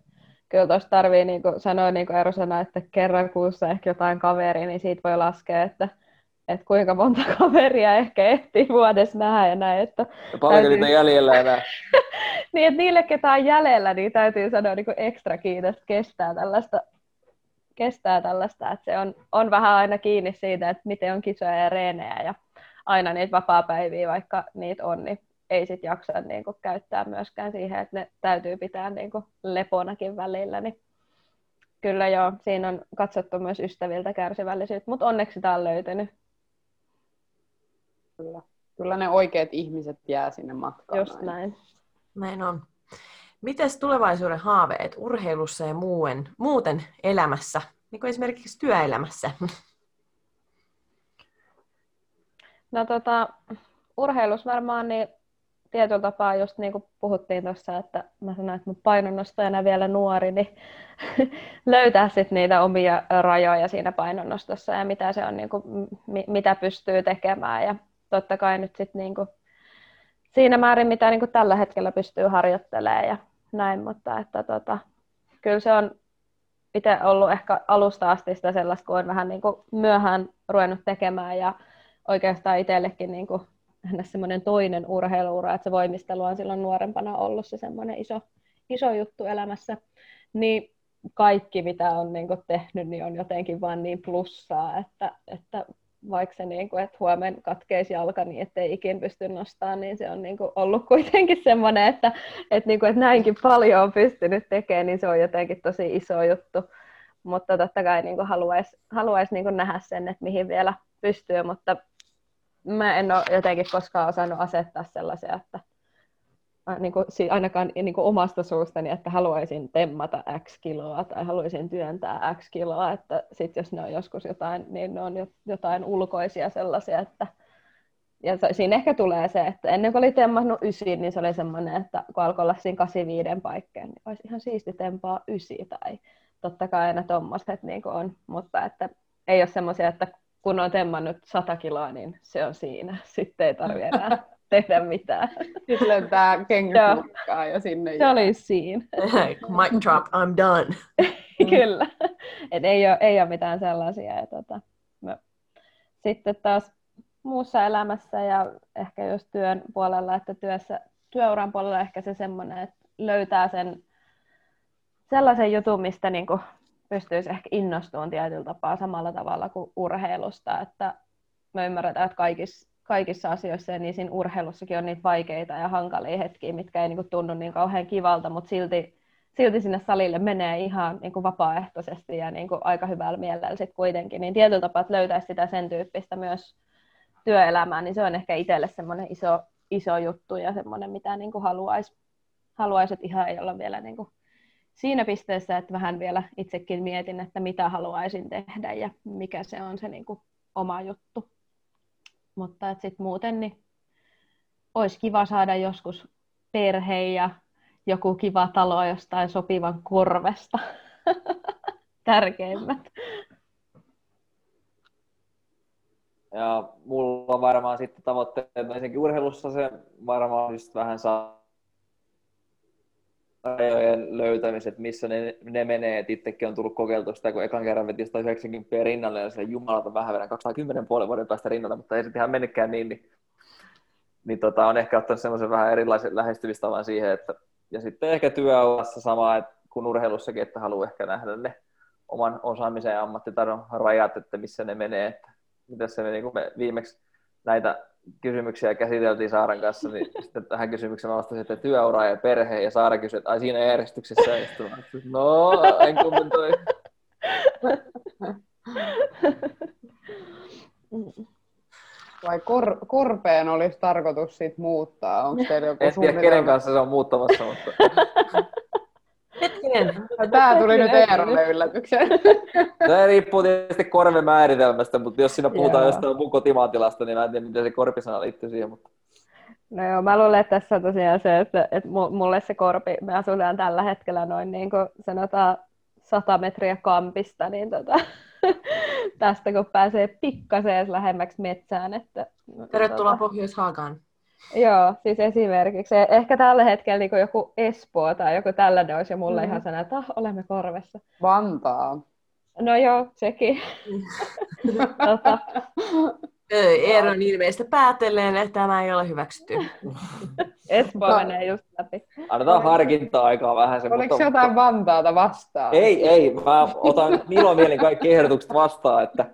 kyllä tuossa tarvii niin kuin sanoa, niin kuin Eero sanoi, että kerran kuussa ehkä jotain kaveria, niin siitä voi laskea, että että kuinka monta [LAUGHS] kaveria ehkä ehtii vuodessa nähdä ja näin. Että ja paljon täytyy... niitä jäljellä enää. [LAUGHS] niin, että niille, ketä on jäljellä, niin täytyy sanoa niin kuin ekstra kiitos, että kestää tällaista, kestää tällaista. Että se on, on vähän aina kiinni siitä, että miten on kisoja ja reenejä ja aina niitä vapaa-päiviä, vaikka niitä on, niin ei sit jaksa niin kuin, käyttää myöskään siihen, että ne täytyy pitää niin kuin, leponakin välillä. Niin kyllä joo, siinä on katsottu myös ystäviltä kärsivällisyyttä, mutta onneksi sitä on löytynyt. Kyllä. Kyllä ne oikeat ihmiset jää sinne matkaan. Just näin. näin. Näin on. Mites tulevaisuuden haaveet urheilussa ja muuen, muuten elämässä, niin kuin esimerkiksi työelämässä? No tota, urheilus varmaan niin tietyllä tapaa, just niin kuin puhuttiin tuossa, että mä sanoin, että mun painonnostajana vielä nuori, niin [LAUGHS] löytää sitten niitä omia rajoja siinä painonnostossa ja mitä se on, niin kuin, mitä pystyy tekemään. Ja totta kai nyt sitten niin kuin siinä määrin, mitä niin kuin tällä hetkellä pystyy harjoittelemaan ja näin, mutta että tota, kyllä se on itse ollut ehkä alusta asti sitä sellaista, kun on vähän niin kuin myöhään ruvennut tekemään ja oikeastaan itsellekin niin kuin semmoinen toinen urheiluura, että se voimistelu on silloin nuorempana ollut se semmoinen iso, iso juttu elämässä, niin kaikki mitä on niin kuin tehnyt, niin on jotenkin vaan niin plussaa, että, että vaikka se, niin kuin, että huomen katkeisi jalka niin, ettei ikin pysty nostamaan, niin se on niin kuin, ollut kuitenkin semmoinen, että, että, niin kuin, että näinkin paljon on pystynyt tekemään, niin se on jotenkin tosi iso juttu. Mutta totta kai niin haluaisi haluais, niin nähdä sen, että mihin vielä pystyy, mutta mä en ole jotenkin koskaan osannut asettaa sellaisia, että niin kuin, ainakaan niin kuin omasta suustani, että haluaisin temmata X kiloa tai haluaisin työntää X kiloa, että sit jos ne on joskus jotain, niin ne on jotain ulkoisia sellaisia, että ja siinä ehkä tulee se, että ennen kuin oli temmannut ysiin, niin se oli semmoinen, että kun alkoi olla siinä 85 paikkeen, niin olisi ihan siisti tempaa ysi tai totta kai aina tommoset niin on, mutta että ei ole semmoisia, että kun on temmannut 100 kiloa, niin se on siinä. [LAUGHS] Sitten ei tarvitse enää [LAUGHS] tehdä mitään. Sitten lentää kenkäpurkkaa ja sinne. Se oli siinä. [LAUGHS] Mic drop, I'm done. [LAUGHS] Kyllä. Et ei, ole, ei ole mitään sellaisia. Ja tota, mä, sitten taas muussa elämässä ja ehkä jos työn puolella, että työssä, työuran puolella ehkä se semmoinen, että löytää sen sellaisen jutun, mistä niin kuin pystyisi ehkä innostumaan tietyllä tapaa samalla tavalla kuin urheilusta, että me ymmärretään, että kaikissa kaikissa asioissa ja niin siinä urheilussakin on niitä vaikeita ja hankalia hetkiä, mitkä ei niin kuin, tunnu niin kauhean kivalta, mutta silti, silti sinne salille menee ihan niin kuin, vapaaehtoisesti ja niin kuin, aika hyvällä mielellä sit kuitenkin. Niin tietyllä tapaa, että löytäisi sitä sen tyyppistä myös työelämään, niin se on ehkä itselle semmoinen iso, iso juttu ja semmoinen, mitä niin kuin haluaisi, haluais, että ihan ei olla vielä niin kuin, siinä pisteessä, että vähän vielä itsekin mietin, että mitä haluaisin tehdä ja mikä se on se niin kuin, oma juttu. Mutta sitten muuten niin olisi kiva saada joskus perhe ja joku kiva talo jostain sopivan korvesta. [LAUGHS] Tärkeimmät. Ja mulla on varmaan sitten tavoitteet, ensinnäkin urheilussa se varmaan just vähän saa rajojen löytämiset, missä ne, ne menee. Et itsekin on tullut kokeiltua sitä, kun ekan kerran veti 190 rinnalle ja se jumalata vähän verran 210 puolen vuoden päästä rinnalle, mutta ei sitten ihan mennytkään niin, niin, niin tota, on ehkä ottanut semmoisen vähän erilaisen lähestymistavan siihen, että ja sitten ehkä työurassa sama että kun urheilussakin, että haluaa ehkä nähdä ne oman osaamisen ja ammattitaidon rajat, että missä ne menee, että mitä se meni, kun me viimeksi näitä kysymyksiä käsiteltiin Saaran kanssa, niin [LAUGHS] sitten tähän kysymykseen mä vastasin, että työura ja perhe, ja Saara kysyi, että ai siinä järjestyksessä, ja sitten no, en kommentoi. [LAUGHS] Vai kor, korpeen olisi tarkoitus sit muuttaa? Onko teillä joku En tiedä, kenen kanssa se on muuttamassa, mutta... [LAUGHS] Hetkinen. [LAUGHS] Tämä tuli nyt Eerolle yllätyksen. [LAUGHS] Tämä riippuu tietysti korven määritelmästä, mutta jos siinä puhutaan joo. jostain mun kotimaatilasta, niin mä en tiedä, miten se korpisana liittyy siihen. Mutta... No joo, mä luulen, että tässä on tosiaan se, että, että mulle se korpi, me asutaan tällä hetkellä noin niin kuin sanotaan 100 metriä kampista, niin tota, [LAUGHS] tästä kun pääsee pikkasen lähemmäksi metsään. Että, Tervetuloa tota, Pohjois-Haagaan. Joo, siis esimerkiksi. Ehkä tällä hetkellä niin joku Espoo tai joku tällainen olisi jo mulle mm. ihan sana, että oh, olemme korvessa. Vantaa. No joo, sekin. [LAUGHS] tota, Eeron ilmeistä päätellen, että tämä ei ole hyväksytty. Espoo menee just läpi. Annetaan harkinta-aikaa vähän. Se, Oliko mutta... jotain Vantaata vastaan? Ei, ei. Mä otan ilomielin kaikki ehdotukset vastaan, että,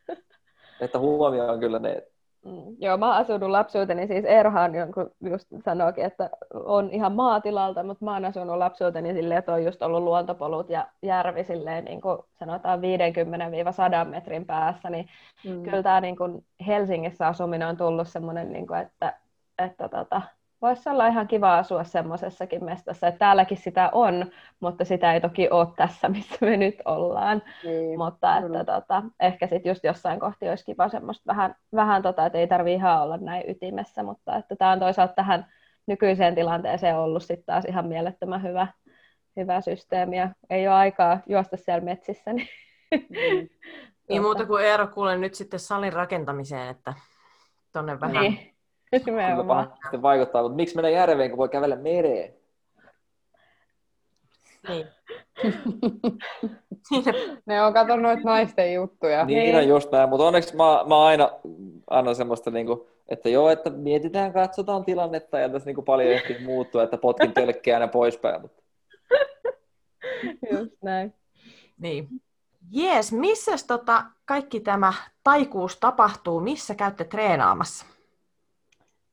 [LAUGHS] että huomioon kyllä ne. Mm. Joo, mä asunut lapsuuteni, siis Erhan jonkun just sanoikin, että on ihan maatilalta, mutta mä oon asunut lapsuuteni silleen, että on just ollut luontopolut ja järvi silleen, niin kuin sanotaan 50-100 metrin päässä, niin mm. kyllä tämä niin kuin Helsingissä asuminen on tullut semmoinen, niin kuin, että, että tota, voisi olla ihan kiva asua semmoisessakin mestassa, että täälläkin sitä on, mutta sitä ei toki ole tässä, [LAUGHS] missä me nyt ollaan. Niin, mutta että, tota, ehkä sitten just jossain kohti olisi kiva semmoista vähän, vähän tota, että ei tarvitse ihan olla näin ytimessä, mutta että tämä on toisaalta tähän nykyiseen tilanteeseen ollut sitten taas ihan mielettömän hyvä, hyvä systeemi ja ei ole aikaa juosta siellä metsissä. Niin, mm. [LAUGHS] niin muuta kuin Eero kuulen nyt sitten salin rakentamiseen, että tonne vähän niin [LAUGHS] Kyllä pahasti vaikuttaa, mutta miksi mennä järveen, kun voi kävellä mereen? Niin. [LAUGHS] ne on katsonut noita naisten juttuja. Niin on just näin, mutta onneksi mä, mä aina annan semmoista, niin kuin, että joo, että mietitään, katsotaan tilannetta ja tässä niin kuin paljon ehtii muuttua, että potkin tölkkiä aina poispäin. Mutta... [LAUGHS] Just näin. Niin. Jees, missä tota kaikki tämä taikuus tapahtuu? Missä käytte treenaamassa?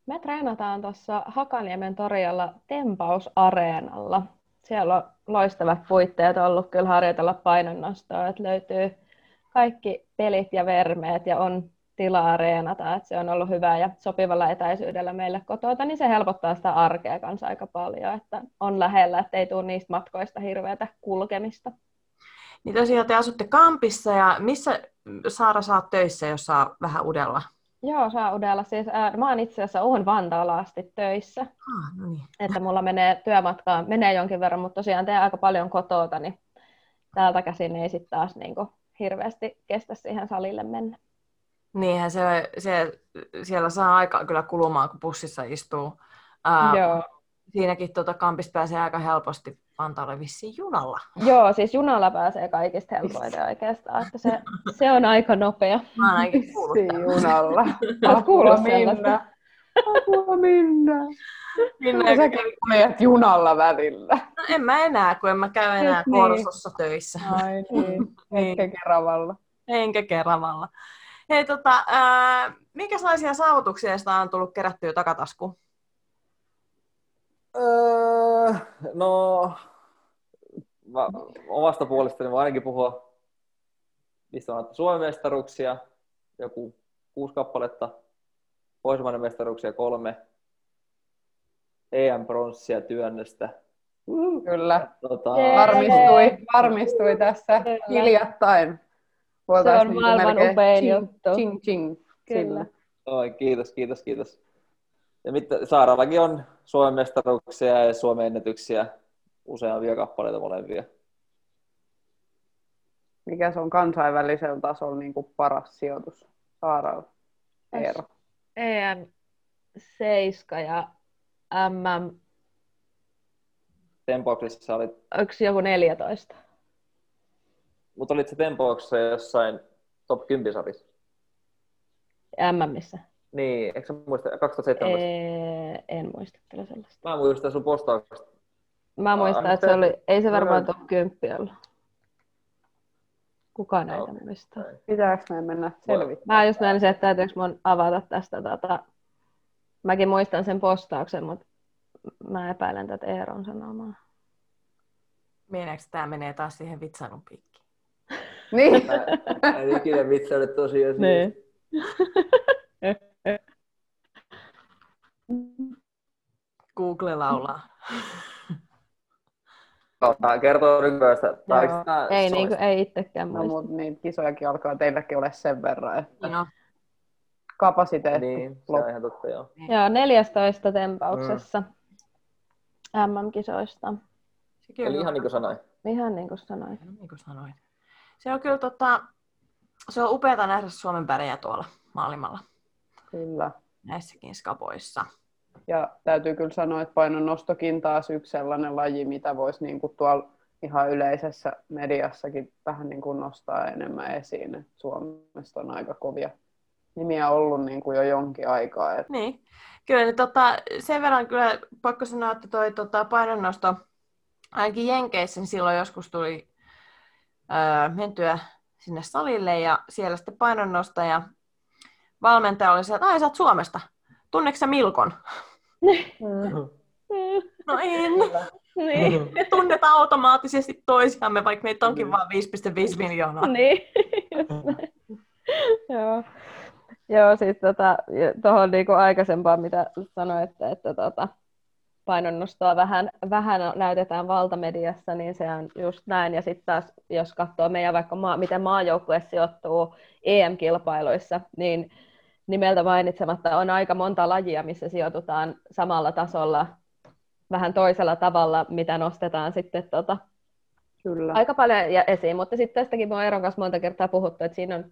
Me treenataan tuossa Hakaniemen torilla Tempausareenalla. Siellä on loistavat puitteet ollut kyllä harjoitella painonnostoa, että löytyy kaikki pelit ja vermeet ja on tilaa reenata, että se on ollut hyvä ja sopivalla etäisyydellä meille kotota, niin se helpottaa sitä arkea kanssa aika paljon, että on lähellä, että ei tule niistä matkoista hirveätä kulkemista. Niin tosiaan te asutte kampissa ja missä Saara saat töissä, jos saa vähän udella? Joo, saa udella. Siis, ää, mä oon itse asiassa oon Vantaalla asti töissä. Ah, no niin. Että mulla menee työmatkaa, menee jonkin verran, mutta tosiaan teen aika paljon kotota, niin täältä käsin ei sitten taas niinku hirveästi kestä siihen salille mennä. Niinhän se, se, siellä saa aika kyllä kulumaan, kun bussissa istuu. Ää, Joo. Siinäkin tuota, kampista pääsee aika helposti Vantaalle vissiin junalla. Joo, siis junalla pääsee kaikista helpoiten [LAUGHS] oikeastaan, että se, se on aika nopea. Mä oon ainakin [LAUGHS] kuullut junalla. Apua minna. Apua minna. Minna Sä kuljet junalla välillä. No, en mä enää, kun en mä käy enää niin. Korsossa töissä. Ai niin, enkä Keravalla. Enkä Keravalla. Hei, tota, ää, minkälaisia saavutuksia sitä on tullut kerättyä takataskuun? Öö, no, mä omasta puolestani voin ainakin puhua, mistä on Suomen mestaruuksia, joku kuusi kappaletta, Pohjoismainen mestaruuksia kolme, EM-pronssia työnnöstä. Kyllä, Tota, varmistui, varmistui tässä hiljattain. Se on maailman upein ching, juttu. Ching, ching, Kyllä. Oi, kiitos, kiitos, kiitos. Ja mitä, Saarallakin on Suomen mestaruuksia ja Suomen ennätyksiä, useampia kappaleita molempia. Mikä se on kansainvälisellä tasolla niin kuin paras sijoitus Saaralla? Eero. EM 7 ja MM, Tempauksessa olit, yksi joku 14. mutta olit se tempauksessa jossain top 10 sarissa. MMissä. Niin, eikö sä muista, 2017? Ee, en muista kyllä sellaista. Mä muistan sun postauksesta. Mä muistan, että se oli, ei se varmaan top 10 ollut. Kuka näitä Okei. muistaa? Pitääkö me mennä selvittämään? Mä just näin se, että täytyykö mun avata tästä. Tota... Mäkin muistan sen postauksen, mutta mä epäilen tätä Eeron sanomaa. Meneekö tämä menee taas siihen vitsailun piikkiin? Niin. Mä en ikinä vitsaile tosiaan. Niin. [LAUGHS] Google laulaa. Tota, kertoo tää Ei, niin kuin, ei itsekään No, muista. mutta niitä kisojakin alkaa teilläkin ole sen verran, että No, kapasiteetti Niin, se loppuu. on ihan totta, joo. Joo, 14 tempauksessa MM-kisoista. sekin Eli ihan niin kuin sanoin. Ihan niin kuin sanoit. No, niin kuin sanoit. Se on kyllä tota, se on upeata nähdä Suomen pärjää tuolla maailmalla Kyllä. Näissäkin skapoissa. Ja täytyy kyllä sanoa, että painonnostokin taas yksi sellainen laji, mitä voisi niin kuin tuolla ihan yleisessä mediassakin vähän niin kuin nostaa enemmän esiin. Et Suomesta on aika kovia nimiä ollut niin kuin jo jonkin aikaa. Et... Niin, kyllä tota, sen verran kyllä pakko sanoa, että toi tota, painonnosto, ainakin Jenkeissä niin silloin joskus tuli öö, mentyä sinne salille ja siellä sitten painonnosta ja valmentaja oli se, että ai sä oot Suomesta, tunneeko sä Milkon? [LAUGHS] no en. Niin. Me tunnetaan automaattisesti toisiamme, vaikka meitä onkin vain 5,5 miljoonaa. niin. [LAUGHS] Joo. Joo, siis tota, tuohon niinku aikaisempaan, mitä sanoit, että, että tota, painonnostoa vähän, vähän näytetään valtamediassa, niin se on just näin. Ja sitten taas, jos katsoo meidän vaikka maa, miten maajoukkue sijoittuu EM-kilpailuissa, niin nimeltä mainitsematta on aika monta lajia, missä sijoitutaan samalla tasolla vähän toisella tavalla, mitä nostetaan sitten tota, Kyllä. aika paljon esiin. Mutta sitten tästäkin me on Eron kanssa monta kertaa puhuttu, että siinä on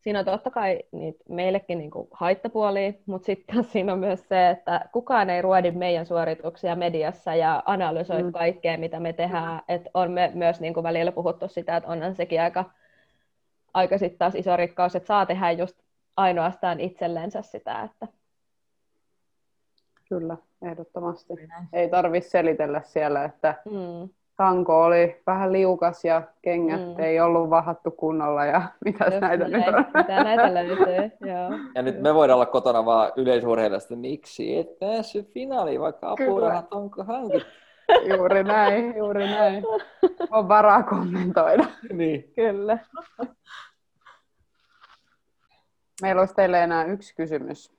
siinä on totta kai niitä meillekin niin kuin haittapuolia, mutta sitten [LAUGHS] siinä on myös se, että kukaan ei ruodi meidän suorituksia mediassa ja analysoi mm. kaikkea, mitä me tehdään. Et on me myös niin kuin välillä puhuttu sitä, että onhan sekin aika, aika sitten taas iso rikkaus, että saa tehdä just ainoastaan itsellensä sitä. Että... Kyllä, ehdottomasti. Ei tarvitse selitellä siellä, että mm tanko oli vähän liukas ja kengät mm. ei ollut vahattu kunnolla ja [LAUGHS] mitä näitä näin, nyt on. Mitä näitä löytyy, joo. Ja nyt me voidaan olla kotona vaan yleisurheilijasta, miksi et päässyt finaaliin, vaikka apurahat onko hankittu. [LAUGHS] Juuri näin, juuri näin. On varaa kommentoida. niin. Kyllä. [LAUGHS] Meillä olisi teille enää yksi kysymys.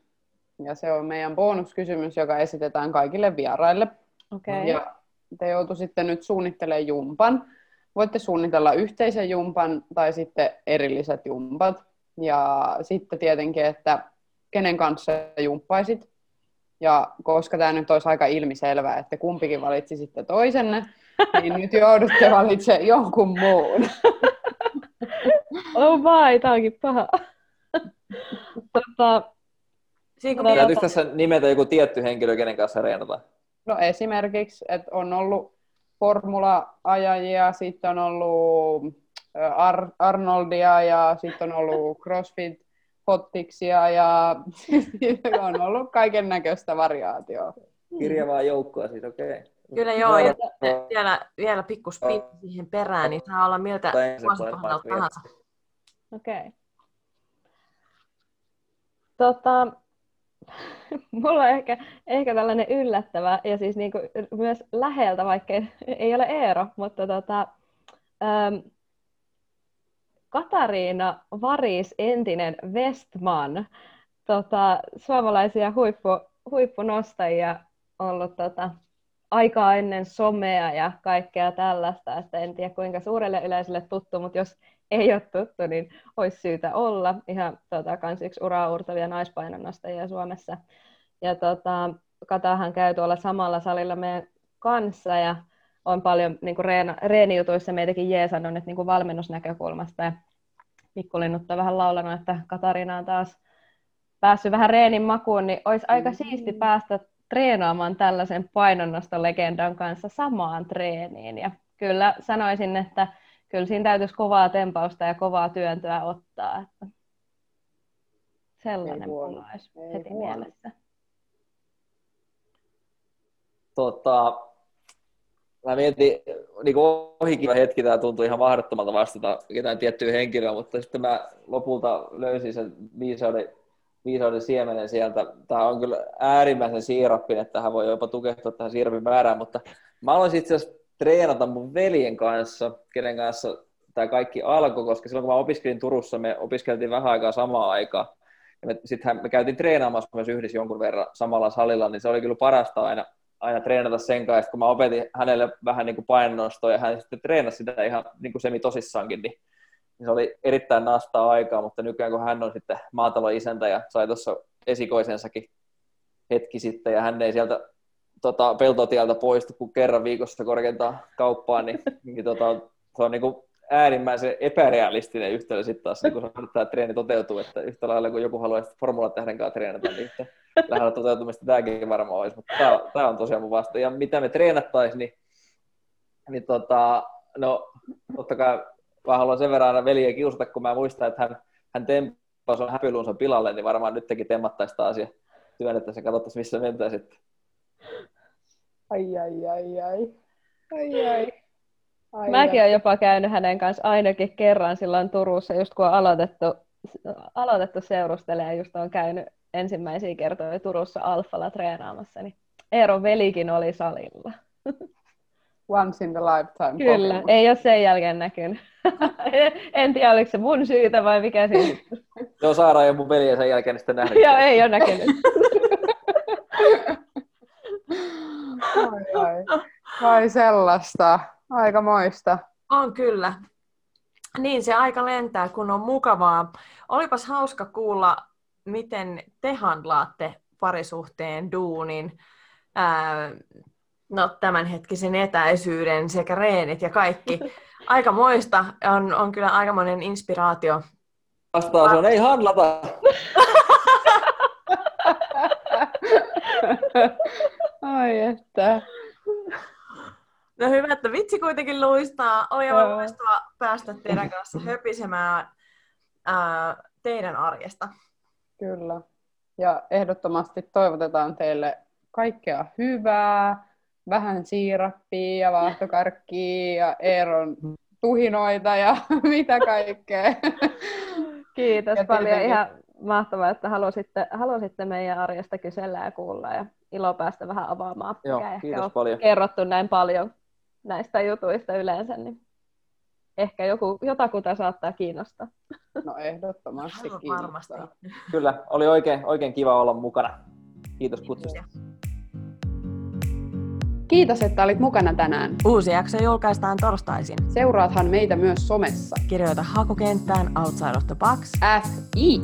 Ja se on meidän bonuskysymys, joka esitetään kaikille vieraille. Okay. Ja te joutuisitte nyt suunnittelemaan jumpan. Voitte suunnitella yhteisen jumpan tai sitten erilliset jumpat. Ja sitten tietenkin, että kenen kanssa jumppaisit. Ja koska tämä nyt olisi aika ilmiselvää, että kumpikin valitsisitte toisenne, [LAUGHS] niin nyt joudutte valitsemaan jonkun muun. Oh vai, tämä onkin paha. Tota, Siinä kun Täytyykö tässä nimetä joku tietty henkilö, kenen kanssa reenataan? No esimerkiksi, että on ollut formula-ajajia, sitten on ollut Ar- Arnoldia ja sitten on ollut CrossFit Hottiksia ja [LAUGHS] on ollut kaiken näköistä variaatioa. Kirjavaa joukkoa siis, okei. Okay. Kyllä joo, ja vielä, vielä pikku siihen perään, niin saa olla miltä vuosikohdalta tahansa. Okei. Okay. Tota, [LAUGHS] mulla on ehkä, ehkä tällainen yllättävä ja siis niin kuin myös läheltä, vaikka [LAUGHS] ei, ole Eero, mutta tota, ähm, Katariina Varis, entinen Westman, tota, suomalaisia huippu, huippunostajia ollut tota, aikaa ennen somea ja kaikkea tällaista, että en tiedä kuinka suurelle yleisölle tuttu, mutta jos ei ole tuttu, niin olisi syytä olla. Ihan tota, kans yksi uraa uurtavia naispainonnastajia Suomessa. Ja tota, Katahan käy tuolla samalla salilla meidän kanssa ja on paljon niin kuin reena, reenijutuissa meitäkin jeesannut että niin kuin valmennusnäkökulmasta. Ja Pikkulinnut on vähän laulanut, että Katarina on taas päässyt vähän reenin makuun, niin olisi aika mm. siisti päästä treenaamaan tällaisen painonnostolegendan kanssa samaan treeniin. Ja kyllä sanoisin, että kyllä siinä täytyisi kovaa tempausta ja kovaa työntöä ottaa. Että sellainen mulla olisi heti huono. mielessä. Tota, mä mietin, niin kuin ohikin hetki, tämä tuntui ihan mahdottomalta vastata ketään tiettyä henkilöä, mutta sitten mä lopulta löysin sen viisauden, viisauden siemenen sieltä. Tämä on kyllä äärimmäisen siirappinen, että tähän voi jopa tukehtua tähän siirapin määrään, mutta mä aloisin itse asiassa treenata mun veljen kanssa, kenen kanssa tämä kaikki alkoi, koska silloin kun mä opiskelin Turussa, me opiskeltiin vähän aikaa samaan aikaan. Ja me, sitten me käytiin treenaamassa myös yhdessä jonkun verran samalla salilla, niin se oli kyllä parasta aina, aina treenata sen kanssa, kun mä opetin hänelle vähän niin kuin painonnostoa ja hän sitten treenasi sitä ihan niin kuin semi tosissaankin, niin, niin se oli erittäin nastaa aikaa, mutta nykyään kun hän on sitten maatalon isäntä ja sai tuossa esikoisensakin hetki sitten ja hän ei sieltä tota, peltotieltä poistu kuin kerran viikossa korkeintaan kauppaan, niin, niin tota, se on niin kuin äärimmäisen epärealistinen yhtälö sitten taas, niin kun tämä treeni toteutuu, että yhtä lailla kun joku haluaa formula tähden kanssa treenata, niin yhtä lähellä toteutumista tämäkin varmaan olisi, mutta tämä, tämä on tosiaan mun vasta. Ja mitä me treenattaisiin, niin, niin tota, no totta kai mä haluan sen verran aina veljeä kiusata, kun mä muistan, että hän, hän tempasi on häpyluunsa pilalle, niin varmaan nytkin temmattaisi taas ja työnnettäisiin ja katsottaisiin, missä mentäisiin. Ai, ai, ai, ai. Ai, ai. ai Mäkin olen jopa käynyt hänen kanssa ainakin kerran silloin Turussa, just kun on aloitettu, aloitettu seurustelemaan, just on käynyt ensimmäisiä kertoja Turussa Alfalla treenaamassa, niin Eeron velikin oli salilla. Once in the lifetime. Kyllä, kokemus. ei ole sen jälkeen näkynyt. [LAUGHS] en tiedä, oliko se mun syytä vai mikä siinä. Joo, Saara ja mun veli sen jälkeen sitten nähnyt. Joo, ei ole näkynyt. [LAUGHS] ai, ai. Vai sellaista. Aika moista. On kyllä. Niin, se aika lentää, kun on mukavaa. Olipas hauska kuulla, miten te handlaatte parisuhteen duunin. Ää, no, tämänhetkisen etäisyyden sekä reenit ja kaikki. [LAUGHS] Aika moista on, on kyllä aikamoinen inspiraatio. Vastaus on, ei handlata. [LAUGHS] Ai että. No hyvä, että vitsi kuitenkin luistaa. Oli aivan loistavaa päästä teidän kanssa höpisemään ää, teidän arjesta. Kyllä. Ja ehdottomasti toivotetaan teille kaikkea hyvää, vähän siirappia ja vaahtokarkkia ja Eeron tuhinoita ja [LAUGHS] mitä kaikkea. Kiitos ja paljon. Tietenkin... Ihan mahtavaa, että halusitte, halusitte meidän arjesta kysellä ja kuulla ja ilo päästä vähän avaamaan. Joo, kiitos paljon. kerrottu näin paljon näistä jutuista yleensä, niin ehkä joku, jotakuta saattaa kiinnostaa. No ehdottomasti kiinnostaa. Varmasti. Kyllä, oli oikein, oikein kiva olla mukana. Kiitos kutsusta. Kiitos, että olit mukana tänään. Uusi jakso julkaistaan torstaisin. Seuraathan meitä myös somessa. Kirjoita hakukenttään Outside of the Box. F-I